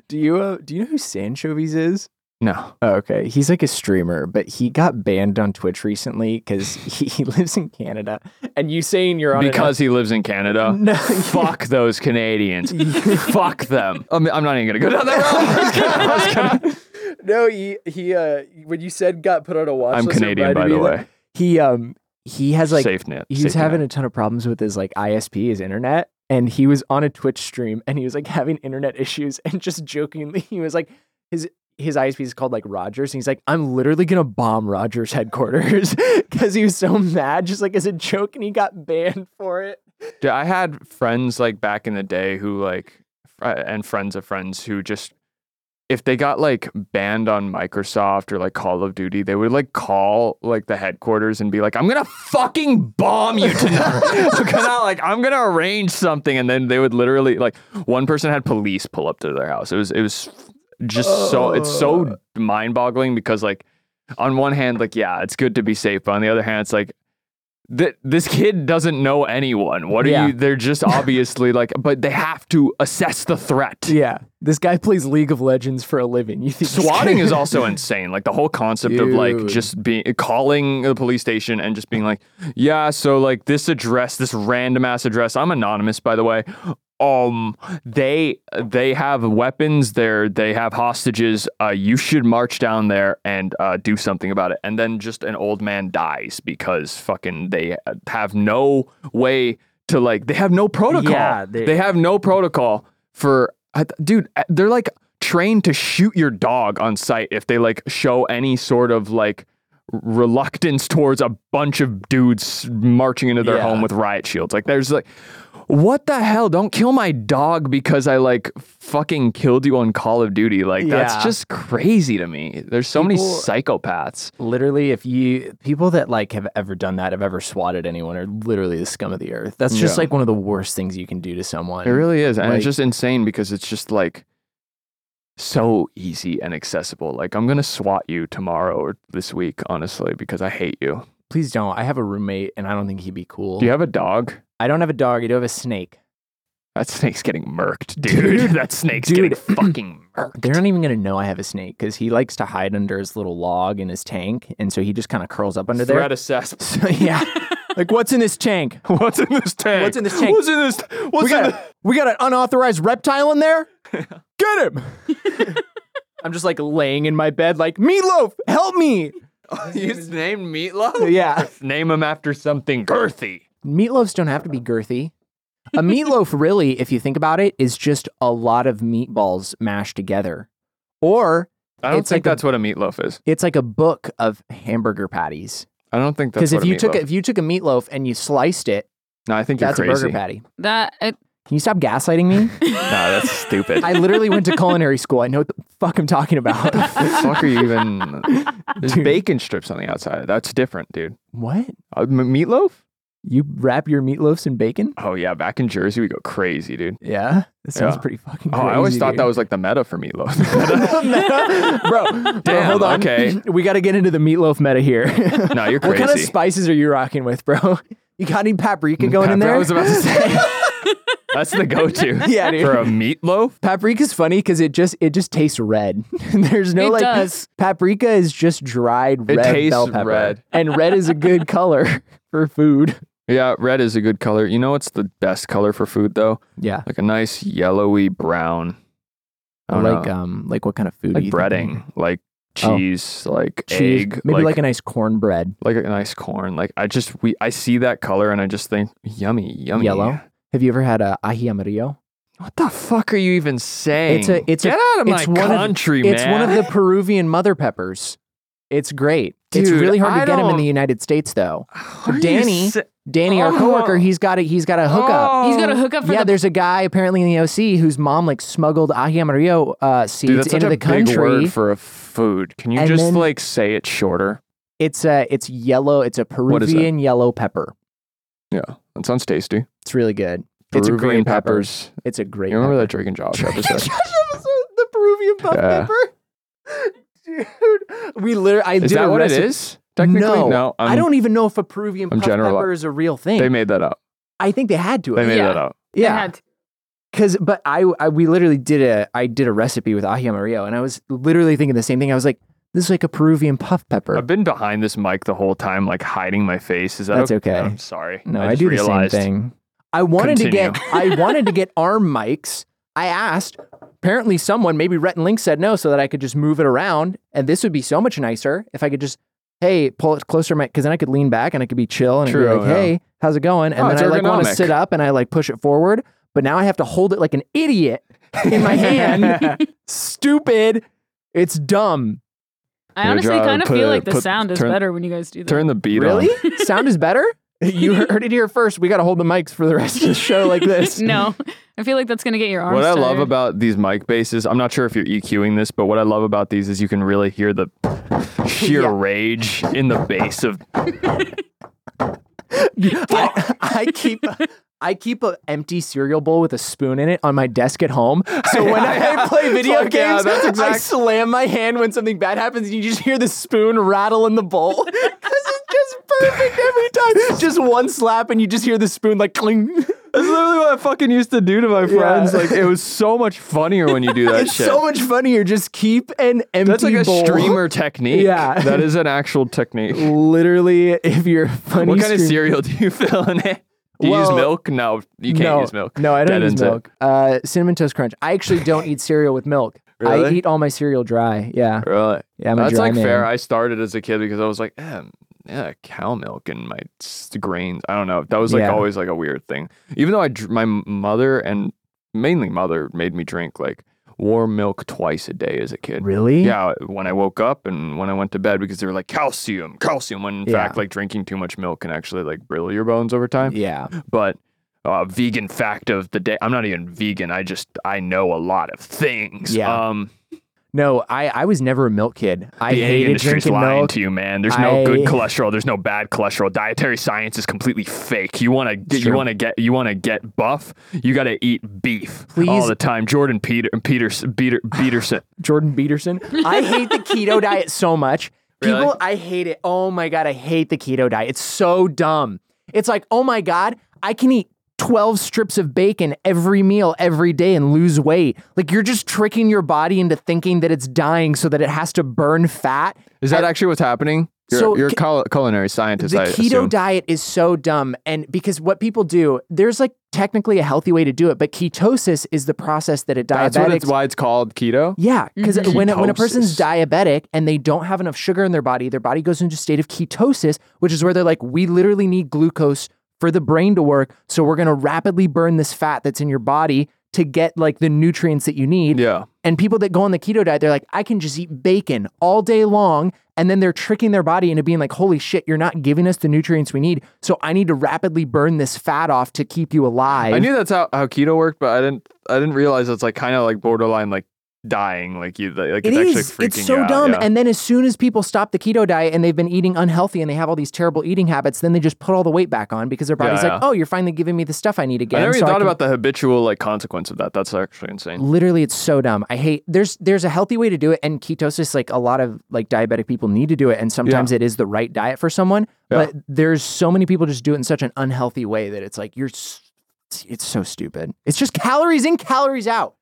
do you uh, do you know who Sanchovies is? No, Oh, okay, he's like a streamer, but he got banned on Twitch recently because he, he lives in Canada. And you saying you're on an- because he lives in Canada. No. Fuck those Canadians. Fuck them. I'm, I'm not even gonna go down that road. I was gonna- I was gonna- no, he he uh when you said got put on a watch I'm list, Canadian, by the of that. way. He um he has like Safe net. he was having net. a ton of problems with his like ISP, his internet, and he was on a Twitch stream and he was like having internet issues and just jokingly he was like his his ISP is called like Rogers and he's like I'm literally gonna bomb Rogers headquarters because he was so mad just like as a joke and he got banned for it. Dude, I had friends like back in the day who like, and friends of friends who just, if they got like banned on Microsoft or like Call of Duty, they would like call like the headquarters and be like, "I'm gonna fucking bomb you tonight. Because I'm gonna like, I'm gonna arrange something," and then they would literally like, one person had police pull up to their house. It was it was just so it's so mind boggling because like, on one hand, like yeah, it's good to be safe, but on the other hand, it's like th- this kid doesn't know anyone. What are Yeah. you? They're just obviously like, but they have to assess the threat. Yeah, this guy plays League of Legends for a living. You think Swatting is also insane. Like the whole concept of like just being calling the police station and just being like, yeah, so like this address, this random ass address. I'm anonymous, by the way. Um, they they have weapons. There, they have hostages. Uh, you should march down there and uh, do something about it. And then just an old man dies because fucking they have no way to like. They have no protocol. Yeah, they- they have no protocol for dude uh, they're like trained to shoot your dog on sight if they like show any sort of like reluctance towards a bunch of dudes marching into their Yeah. home with riot shields like there's like what the hell? Don't kill my dog because I like fucking killed you on Call of Duty. Like Yeah. that's just crazy to me. There's so many psychopaths. Literally, if you people that like have ever done that, have ever swatted anyone, are literally the scum of the earth. That's just Yeah. like one of the worst things you can do to someone. It really is. And Like- it's just insane because it's just like so easy and accessible. Like I'm gonna swat you tomorrow or this week, honestly, because I hate you. Please don't. I have a roommate, and I don't think he'd be cool. Do you have a dog? I don't have a dog. I do have a snake. That snake's getting murked, dude. Dude, that snake's dude. getting fucking murked. They're not even gonna know I have a snake because he likes to hide under his little log in his tank, and so he just kind of curls up under there. Threat assessment. So, yeah, like what's in this tank? What's in this tank? What's in this tank? What's in this? What's we in got the- we got an unauthorized reptile in there. Get him! I'm just like laying in my bed, like meatloaf, help me. He's named Meatloaf? Yeah, Name him after something girthy. meatloafs don't have to be girthy. A meatloaf, really, if you think about it, is just a lot of meatballs mashed together, or I don't It's think like a- that's what a meatloaf is. it's like a book of hamburger patties. I don't think that's Because if a you took meatloaf- if you took a meatloaf and you sliced it, No, I think you're that's a burger patty. That it, Can you stop gaslighting me? No, that's stupid. I literally went to culinary school. I know what the fuck I'm talking about. the fuck are you even? There's Dude. bacon strips on the outside. That's different, dude. what? Uh, m- meatloaf? You wrap your meatloafs in bacon? Oh yeah, back in Jersey we go crazy, dude. Yeah, that sounds Yeah. pretty fucking. Oh, Crazy, I always thought dude. that was like the meta for meatloaf. bro. bro, Damn, hold on. okay. we got to get into the meatloaf meta here. no, you're crazy. what kind of spices are you rocking with, bro? You got any paprika going in Pepper, there? I was about to say. That's the go-to. Yeah, dude. For a meatloaf. Paprika is funny because it just it just tastes red. There's no It like does. paprika is just dried It red tastes bell pepper, red. and red is a good color for food. Yeah, red is a good color. You know what's the best color for food though? Yeah, Like a nice yellowy brown. I don't like know. um like what kind of food? like do you think? breading, like Oh. cheese, like Cheese, egg, maybe like, like a nice cornbread. like a nice corn. Like I just we I see that color and I just think yummy, yummy. Yellow? Have you ever had a ají amarillo? What the fuck are you even saying? It's a it's Get a, out of it's my one country, of, man. It's one of the Peruvian mother peppers. It's great. it's really hard I to get them in don't- the United States though. What But are you Danny, sa- Danny, our Oh. coworker, he's got a he's got a hookup. he's got a hookup for yeah, the there's a guy apparently in the OC whose mom like smuggled ají amarillo uh, seeds Dude, that's such into a the big country. word for a food. Can you And just then- like say it shorter? it's a it's yellow. It's a? Peruvian yellow pepper. Yeah, that sounds tasty. It's really good. it's a Peruvian great pepper. peppers. It's a great. You remember pepper. that Drake and Josh episode? the Peruvian puff Yeah. pepper. Dude, we literally. I is did that what recipe. it is? Technically, no, no. I I'm- don't even know if a Peruvian I'm puff generali- pepper is a real thing. They made that up. I think they had to. They made Yeah. that up. They yeah, had- because but I, I we literally did a I did a recipe with ají amarillo, and I was literally thinking the same thing. I was like, this is like a Peruvian puff pepper. I've been behind this mic the whole time, like hiding my face. Is that That's okay. I'm sorry. no, I, just do realized. the same thing. I wanted to get I wanted to get arm mics. I asked. Apparently, someone, maybe Rhett and Link, said no, so that I could just move it around, and this would be so much nicer if I could just, hey, pull it closer, my, because then I could lean back and I could be chill and I'd be True, like, yeah. hey, how's it going? And Oh, then I like want to sit up and I like push it forward, but now I have to hold it like an idiot in my hand. Stupid. It's dumb. I Your honestly job, kind of feel a- like the put- sound is turn- better when you guys do that. Turn the beat Really? on. Sound is better? You heard it here first. We got to hold the mics for the rest of the show like this. no, I feel like that's gonna get your arms. What I love about these mic bases, I'm not sure if you're EQing this, but what I love about these is you can really hear the sheer Yeah. rage in the bass of. I, I keep I keep an empty cereal bowl with a spoon in it on my desk at home. So when I play video yeah, games, that's I slam my hand when something bad happens, and you just hear the spoon rattle in the bowl. Because it's just perfect every time. Just one slap, and you just hear the spoon like cling. That's literally what I fucking used to do to my friends. Like it was so much funnier when you do that It's shit. so much funnier. Just keep an empty That's like a streamer technique. Yeah. that is an actual technique. Literally, if you're funny, What kind of cereal do you fill in it? Do you use milk? No, you can't no, use milk. No, I don't use milk. Uh, cinnamon toast crunch. I actually don't eat cereal with milk. I eat all my cereal dry. Yeah, Really? yeah. That's like man. fair. I started as a kid because I was like, eh, yeah, cow milk and my grains. I don't know. That was like Yeah. always like a weird thing. Even though I, my mother and mainly mother made me drink like warm milk twice a day as a kid. Really? Yeah, when I woke up and when I went to bed because they were like calcium, calcium. When in Yeah. fact, like drinking too much milk can actually like brittle your bones over time. Yeah. But uh, vegan fact of the day. I'm not even vegan. I just I know a lot of things. Yeah. Um, No, I, I was never a milk kid. I the hated industry's drinking lying milk. to you, man. There's no good cholesterol. There's no bad cholesterol. Dietary science is completely fake. You want to get you want to get you want to get buff. You got to eat beef Please. all the time. Jordan Peter Peters Peter Peterson. Jordan Peterson. I hate the keto diet so much. People, Really? I hate it. Oh my God, I hate the keto diet. It's so dumb. It's like, oh my God, I can eat 12 strips of bacon every meal every day and lose weight. Like you're just tricking your body into thinking that it's dying so that it has to burn fat. Is that actually what's happening? You're, So you're a cul- culinary scientist. the I keto assume. diet is so dumb and because what people do there's like technically a healthy way to do it but ketosis is the process that a That's what it's, why it's called keto. yeah because mm-hmm. when, a- when a person's diabetic and they don't have enough sugar in their body their body goes into a state of ketosis which is where they're like we literally need glucose for the brain to work so we're going to rapidly burn this fat that's in your body to get like the nutrients that you need Yeah. and people that go on the keto diet, they're like, I can just eat bacon all day long. And then they're tricking their body into being like, holy shit, you're not giving us the nutrients we need. So I need to rapidly burn this fat off to keep you alive. I knew that's how, how keto worked, but I didn't I didn't realize it's like kind of like borderline like dying. Like you like It it's actually is. It's so dumb. yeah. And then as soon as people stop the keto diet and they've been eating unhealthy and they have all these terrible eating habits, then they just put all the weight back on because their body's Yeah, like, oh, you're finally giving me the stuff I need again. I never so even thought can- about the habitual like consequence of that. That's actually insane. literally it's so dumb i hate there's there's a healthy way to do it and ketosis like a lot of like diabetic people need to do it and sometimes it is the right diet for someone Yeah. but there's so many people just do it in such an unhealthy way that it's like you're it's so stupid it's just calories in calories out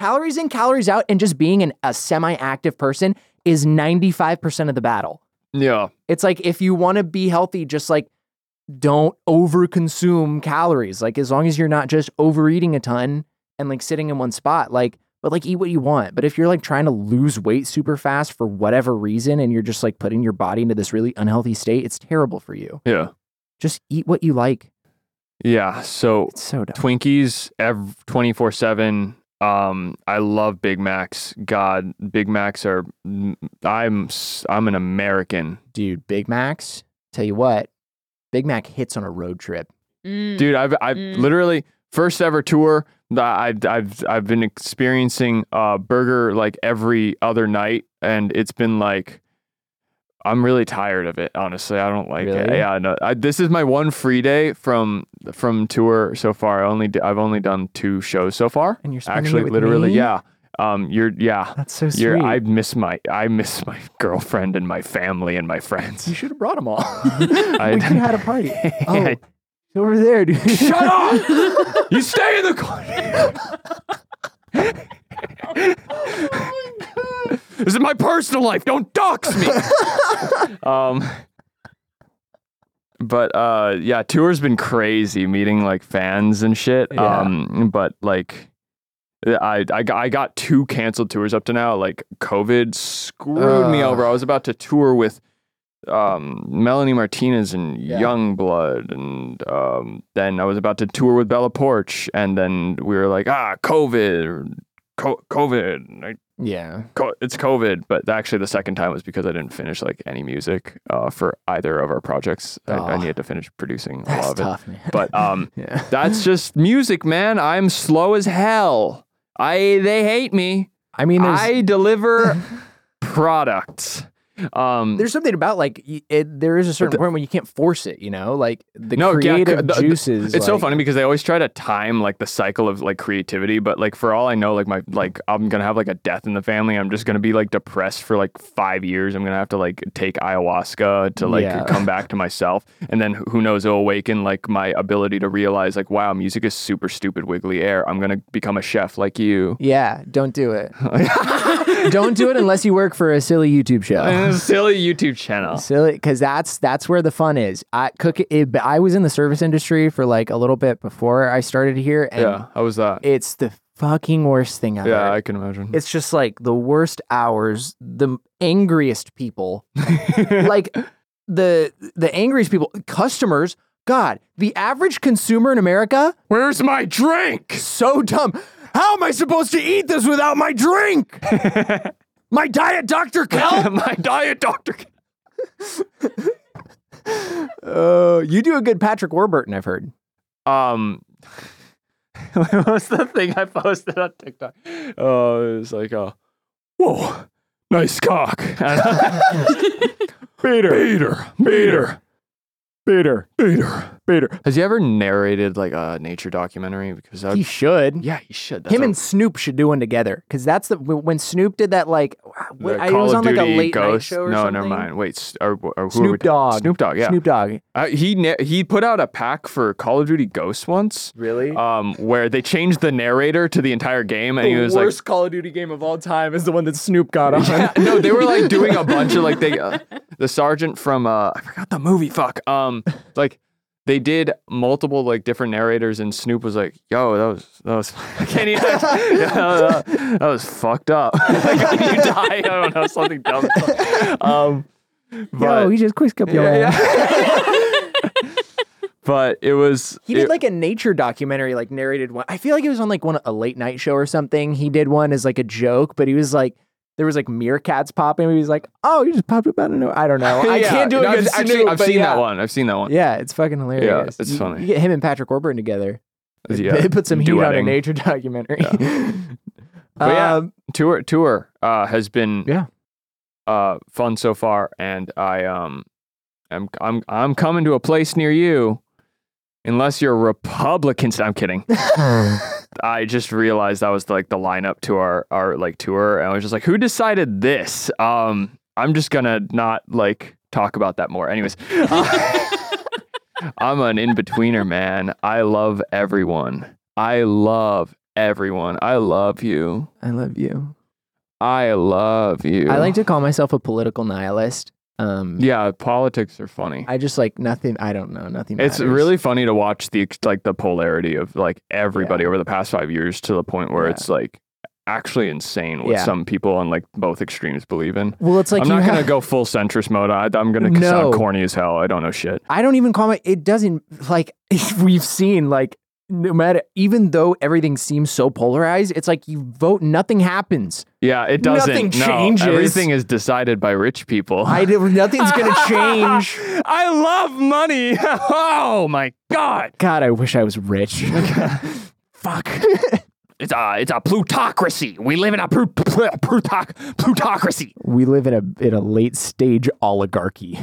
calories in calories out and just being an, a semi-active person is 95% of the battle Yeah. it's like if you want to be healthy, just like don't overconsume calories. Like as long as you're not just overeating a ton and like sitting in one spot, like but like eat what you want. But if you're like trying to lose weight super fast for whatever reason and you're just like putting your body into this really unhealthy state, it's terrible for you. Yeah. Just eat what you like. Yeah. So It's so dumb. Twinkies ev 24 7. Um, I love Big Macs. God, Big Macs are. I'm I'm an American, Dude, Big Macs, tell you what, Big Mac hits on a road trip. Mm. dude. I've I've Mm. literally first ever tour. I've I've I've been experiencing uh burger like every other night, and it's been like. I'm really tired of it, honestly. I don't like it. Yeah, no. I, this is my one free day from from tour so far. I only I've only done two shows so far. And you're actually literally me? yeah um you're yeah That's so sweet. you're i miss my i miss my girlfriend and my family and my friends. you should have brought them all. I- we could have had a party. Oh, I- over there, dude. shut up you stay in the corner this is my personal life don't dox me um but uh yeah tour's been crazy meeting like fans and shit Yeah. um but like I, I, got, I got two canceled tours up to now. Like COVID screwed me over. I was about to tour with um, Melanie Martinez and Yeah. YUNGBLUD, and um, then I was about to tour with Bella Poarch, and then we were like, ah, COVID, co- COVID, I- yeah. co- it's COVID. But actually, the second time was because I didn't finish like any music uh, for either of our projects. I, I Oh. needed to finish producing a lot of it. tough. But um, yeah. that's just music, man. I'm slow as hell. I they hate me. I mean, I deliver products. Um, there's something about like it, there is a certain point where you can't force it. You know, like the No, creative c- the- the- juices. it's so funny because they always try to time like the cycle of like creativity, but like for all I know, like my like I'm gonna have like a death in the family. I'm just gonna be like depressed for like five years. I'm gonna have to like take ayahuasca to like Yeah. come back to myself, and then who knows, it'll awaken like my ability to realize like wow, music is super stupid, wiggly air. I'm gonna become a chef like you. Yeah, don't do it. don't do it unless you work for a silly YouTube show. A silly YouTube channel. Silly, because that's that's where the fun is. I cook it, but I was in the service industry for like a little bit before I started here, and Yeah, how was that? it's the fucking worst thing ever. Yeah, I can imagine. It's just like the worst hours, the angriest people. like the the angriest people, customers. God, the average consumer in America, Where's my drink? so dumb. How am I supposed to eat this without my drink? my diet Dr. Kelp? my diet doctor. Uh, you do a good Patrick Warburton, I've heard. Um, what was the thing I posted on TikTok? Oh, it was like, uh, whoa, nice cock. Peter, Peter, Peter, Peter, Peter, Peter. Has he ever narrated like a nature documentary? Because that He should. yeah, he should. That's Him and Snoop should do one together because that's the when Snoop did that like the I, it was on like a late night show or no, something. never mind. Wait, s- or, or who are we Snoop talking- Dogg. Snoop Dogg, yeah. Snoop Dogg. Uh, he na- he put out a pack for Call of Duty Ghosts once, Really? um, where they changed the narrator to the entire game, and he was like, the worst Call of Duty game of all time is the one that Snoop got on. Yeah, no, they were like doing a bunch of like they uh, the sergeant from uh I forgot the movie. Fuck. Um, like they did multiple like different narrators, and Snoop was like, "Yo, that was that was I can't even. yeah, that, that was fucked up. like when you die, I don't know something dumb. Um, but Yo, he just quick up your yeah, yeah. but it was He did it- like a nature documentary, like narrated one. I feel like it was on like one a late night show or something. He did one as like a joke, but he was like, there was like meerkats popping. He was like, "Oh, you just popped up out of nowhere." I don't know. I Yeah, can't do no, it. I've, actually, I've seen that one. I've seen that one. Yeah, it's fucking hilarious. Yeah, it's You- funny. You get him and Patrick Warburton together. Yeah, They put some heat on a nature documentary. But yeah, Um, tour tour uh, has been Yeah. uh, fun so far, and I um I'm I'm I'm coming to a place near you, unless you're Republicans. I'm kidding. I just realized that was like the lineup to our our like tour, and I was just like, who decided this? Um, I'm just gonna not like talk about that more. Anyways. uh, I'm an in betweener, man. I love everyone. I love everyone. I love you. I love you. I love you. I like to call myself a political nihilist. Um, Yeah, politics are funny. I just like nothing. I don't know. Nothing. it's matters. really funny to watch the like the polarity of like everybody Yeah. over the past five years to the point where Yeah. it's like actually insane what Yeah. some people on like both extremes believe in. Well, it's like I'm not have- gonna go full centrist mode. I, I'm gonna No. sound corny as hell. I don't know shit. I don't even call it. It doesn't like we've seen like no matter even though everything seems so polarized, it's like you vote, nothing happens. Yeah, it doesn't. Nothing no, changes. Everything is decided by rich people. I do nothing's gonna change. I love money. oh my god. God, I wish I was rich. Fuck. It's a it's a plutocracy. We live in a plut- plut- plutoc- plutocracy. we live in a in a late stage oligarchy.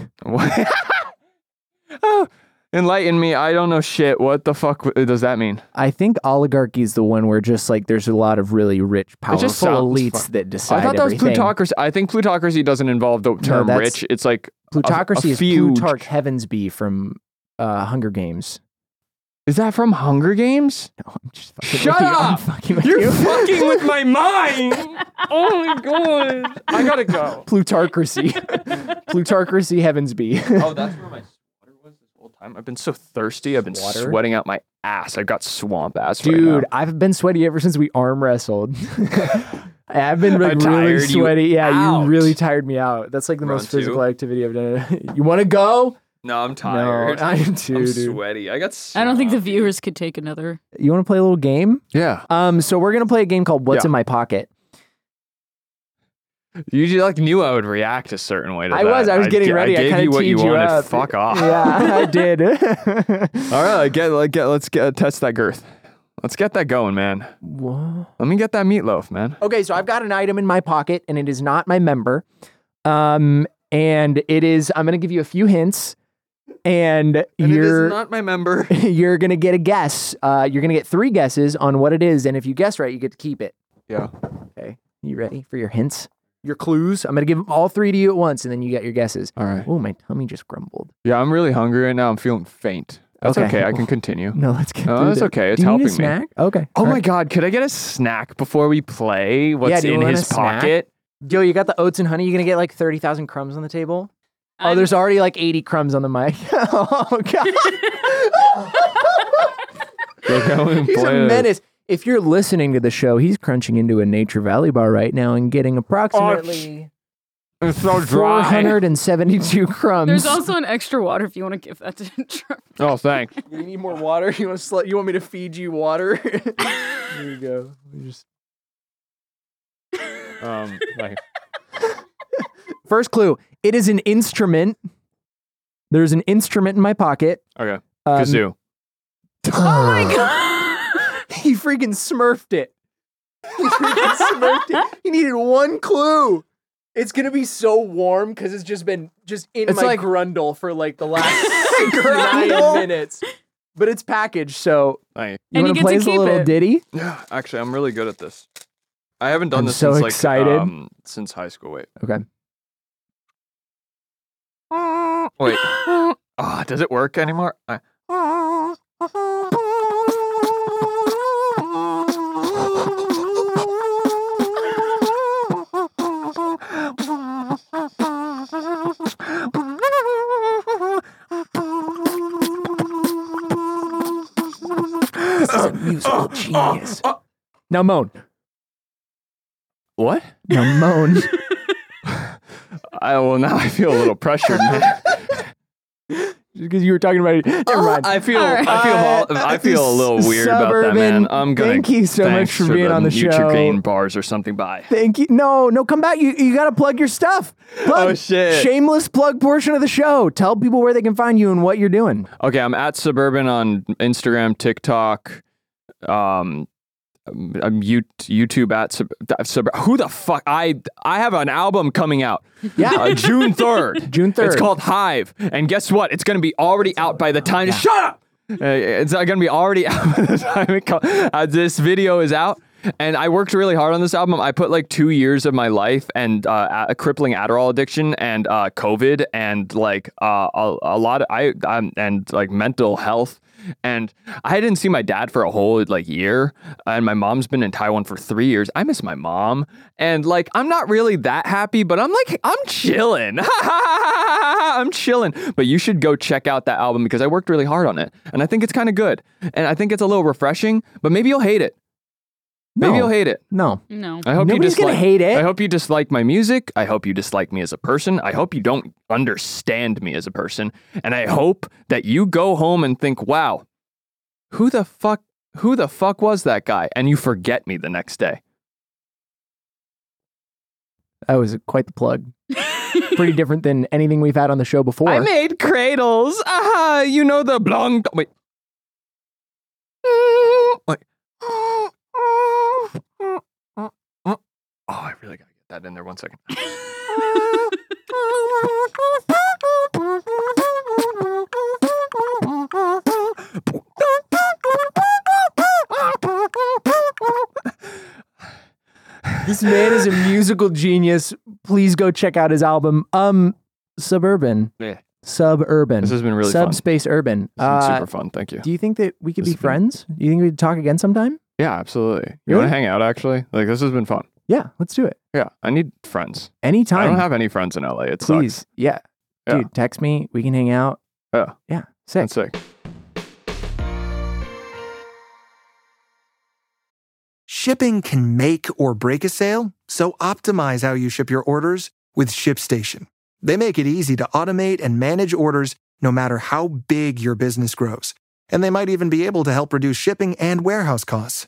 oh, enlighten me. I don't know shit. What the fuck w- does that mean? I think oligarchy is the one where just like there's a lot of really rich, powerful just sounds elites fun. that decide I thought that was everything. plutocracy. I think plutocracy doesn't involve the term that's- rich. It's like a- a Plutocracy is feud. Plutarch Heavensbee from uh, Hunger Games. Is that from Hunger Games? No, I'm just fucking Shut with you. I'm up! fucking with You're you. fucking with my mind. Oh my god! I gotta go. Plutocracy. Plutocracy Heavensbee. Oh, that's where my sweater was this whole time. I've been so thirsty. I've been Swatter? sweating out my ass. I've got swamp ass. right Dude, now. I've been sweaty ever since we arm wrestled. I've been like, really tired you sweaty. yeah, out. you really tired me out. That's like the Run most two? physical activity I've done. you want to go? no, I'm tired. No, tired. I am too, I'm dude. sweaty. I got. I don't think the viewers could take another. You want to play a little game? Yeah. Um, so we're gonna play a game called What's Yeah. in My Pocket. You just, like knew I would react a certain way to I that. I was. I was getting ga- ready. I I gave kind you what you teed you wanted. up. Fuck off. Yeah, I did. All right, get, let get let's get test that girth. Let's get that going, man. Whoa. Let me get that meatloaf, man. Okay, so I've got an item in my pocket, and it is not my member. Um, and it is. I'm gonna give you a few hints, and, And it you're is not my member. you're gonna get a guess. Uh, you're gonna get three guesses on what it is, and if you guess right, you get to keep it. Yeah. Okay, you ready for your hints? Your clues. I'm gonna give them all three to you at once, and then you get your guesses. All right. Oh, my tummy just grumbled. Yeah, I'm really hungry right now. I'm feeling faint. That's Okay. okay. I can continue. No, let's get. Oh, through that's this. okay. It's Do you need a helping me. snack? Okay. Oh All my right. god, could I get a snack before we play? What's do you in want a his snack? pocket? Yo, you got the oats and honey. You're gonna get like thirty thousand crumbs on the table. Oh, I'm- there's already like eighty crumbs on the mic. oh my god. Go go and He's a play it. menace. If you're listening to the show, he's crunching into a Nature Valley bar right now and getting approximately It's so dry. 472 crumbs. There's also an extra water if you want to give that to Trevor. Oh, thanks. you need more water? You want to sl- you want me to feed you water? there you go. You just- Um, like, First clue. It is an instrument. There's an instrument in my pocket. okay. Um, Kazoo. Oh my god! freaking smurfed it. He freaking smurfed it. He needed one clue. It's gonna be so warm because it's just been just in It's my like- grundle for like the last nine minutes. But it's packaged, so I, you And you want get to play to us a keep little it. ditty? yeah, actually, I'm really good at this. I haven't done I'm this so since like excited. um, since high school. Wait, Okay. wait. Ah, does it work anymore? I, This is a musical genius. Now moan. what? Now moan. I well now I feel a little pressured. man. Because you were talking about it. Never mind. I feel All right. I feel all, Uh, I feel a little weird about that, man. I'm gonna thank you so much for being the on the show. Nutrigrain bars or something. Bye. Thank you. No, no, come back. You you gotta plug your stuff. Plug. Oh, shit. Shameless plug portion of the show. Tell people where they can find you and what you're doing. Okay, I'm at Sub Urban on Instagram, TikTok, um, I'm YouTube at sub, sub, who the fuck I I have an album coming out. Yeah. uh, June third. June 3rd. it's called Hive. And guess what? It's gonna be already out by the time shut up! Uh, it's gonna be already out by the time it uh, this video is out. And I worked really hard on this album. I put like two years of my life and uh, a crippling Adderall addiction and uh, COVID and like uh, a, a lot of I um, and like mental health and I didn't see my dad for a whole like year, and my mom's been in Taiwan for three years. I miss my mom, and like I'm not really that happy, but I'm like I'm chilling. I'm chilling. But you should go check out that album because I worked really hard on it, and I think it's kind of good, and I think it's a little refreshing. But maybe you'll hate it. Maybe you'll hate it. No. No. I hope Nobody's you gonna dislike. hate it. I hope you dislike my music. I hope you dislike me as a person. I hope you don't understand me as a person. And I hope that you go home and think, "Wow, who the fuck who the fuck was that guy?" and you forget me the next day. That was quite the plug. Pretty different than anything we've had on the show before. I made cradles. Aha, you know the blonde wait. Wait. Oh, I really gotta get that in there one second. this man is a musical genius. Please go check out his album. Um, Sub Urban. Yeah. Sub Urban. This has been really fun. Subspace Urban. It's been Uh, super fun. Thank you. do you think that we could This be has been- friends? Do you think we'd talk again sometime? Yeah, absolutely. You Really? want to hang out? Actually, like this has been fun. Yeah, let's do it. Yeah, I need friends. Anytime. I don't have any friends in LA. It Please. sucks. Yeah. Yeah. Dude, text me. We can hang out. Yeah, Yeah. Sick. that's sick. Shipping can make or break a sale, so optimize how you ship your orders with ShipStation. They make it easy to automate and manage orders no matter how big your business grows. And they might even be able to help reduce shipping and warehouse costs.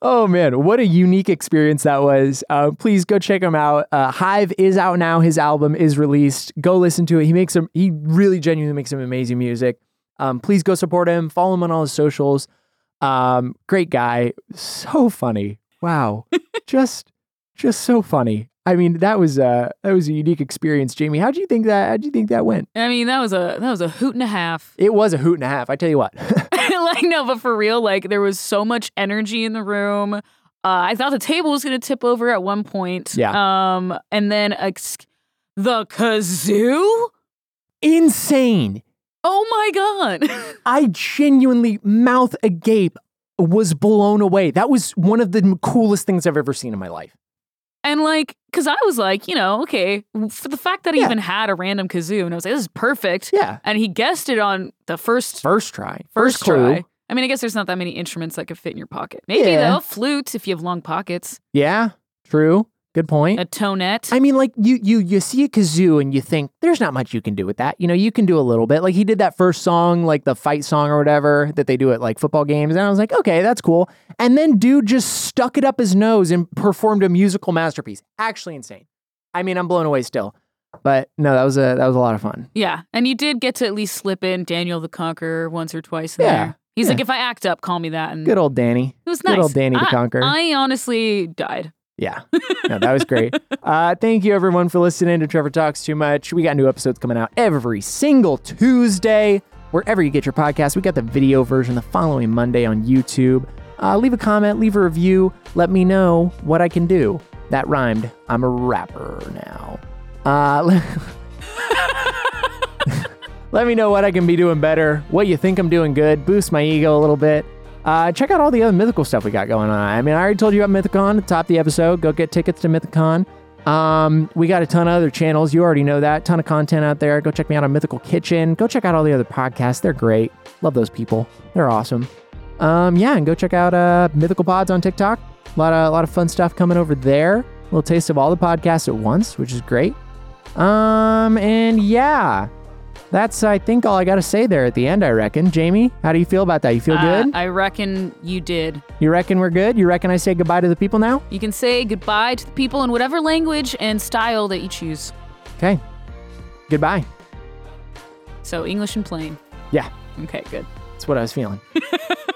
Oh man, what a unique experience that was. Uh, please go check him out. Uh, Hive is out now. His album is released. Go listen to it. He makes some, he really genuinely makes some amazing music. Um, please go support him. Follow him on all his socials. Um, great guy. So funny. Wow. just, just so funny. I mean, that was uh that was a unique experience, Jamie. How do you think that? How'd you think that went? I mean, that was a that was a hoot and a half. It was a hoot and a half. I tell you what. like no, but for real, like there was so much energy in the room. Uh, I thought the table was gonna tip over at one point. Yeah. Um, and then ex- the kazoo. Insane. Oh my god. I genuinely mouth agape was blown away. That was one of the coolest things I've ever seen in my life. And like, cause I was like, you know, okay, for the fact that he Yeah. even had a random kazoo, and I was like, this is perfect. Yeah. And he guessed it on the first First try. first clue. try. I mean, I guess there's not that many instruments that could fit in your pocket. Maybe Yeah. though, flute if you have long pockets. Yeah. True. Good point. a tonette. I mean, like you you you see a kazoo and you think there's not much you can do with that. You know, you can do a little bit. Like he did that first song, like the fight song or whatever that they do at like football games, and I was like, okay, that's cool. And then dude just stuck it up his nose and performed a musical masterpiece. Actually insane. I mean, I'm blown away still. But no, that was a that was a lot of fun. yeah, and you did get to at least slip in Daniel the Conqueror once or twice. Yeah, there. He's yeah. like, if I act up, call me that. And Good old Danny. it was nice. good old Danny the Conqueror. I honestly died. Yeah. No, that was great. uh, thank you everyone for listening to Trevor Talks Too Much. We got new episodes coming out every single Tuesday. Wherever you get your podcast, we got the video version the following Monday on YouTube. Uh, leave a comment, leave a review. Let me know what I can do. That rhymed. I'm a rapper now. Uh, let me know what I can be doing better, what you think I'm doing good, boost my ego a little bit. Uh, check out all the other mythical stuff we got going on. I mean, I already told you about Mythicon at the top of the episode. Go get tickets to Mythicon. Um, we got a ton of other channels. You already know that. Ton of content out there. Go check me out on Mythical Kitchen. Go check out all the other podcasts. They're great. Love those people. They're awesome. Um, yeah, and go check out uh, Mythical Pods on TikTok. A lot of a lot of fun stuff coming over there. A little taste of all the podcasts at once, which is great. Um, and yeah, that's I think all I got to say there at the end. I reckon. Jamie, how do you feel about that? You feel Uh, good? I reckon you did. You reckon we're good? You reckon I say goodbye to the people now? You can say goodbye to the people in whatever language and style that you choose. Okay. Goodbye. So English and plain. Yeah, Okay, good. that's what I was feeling.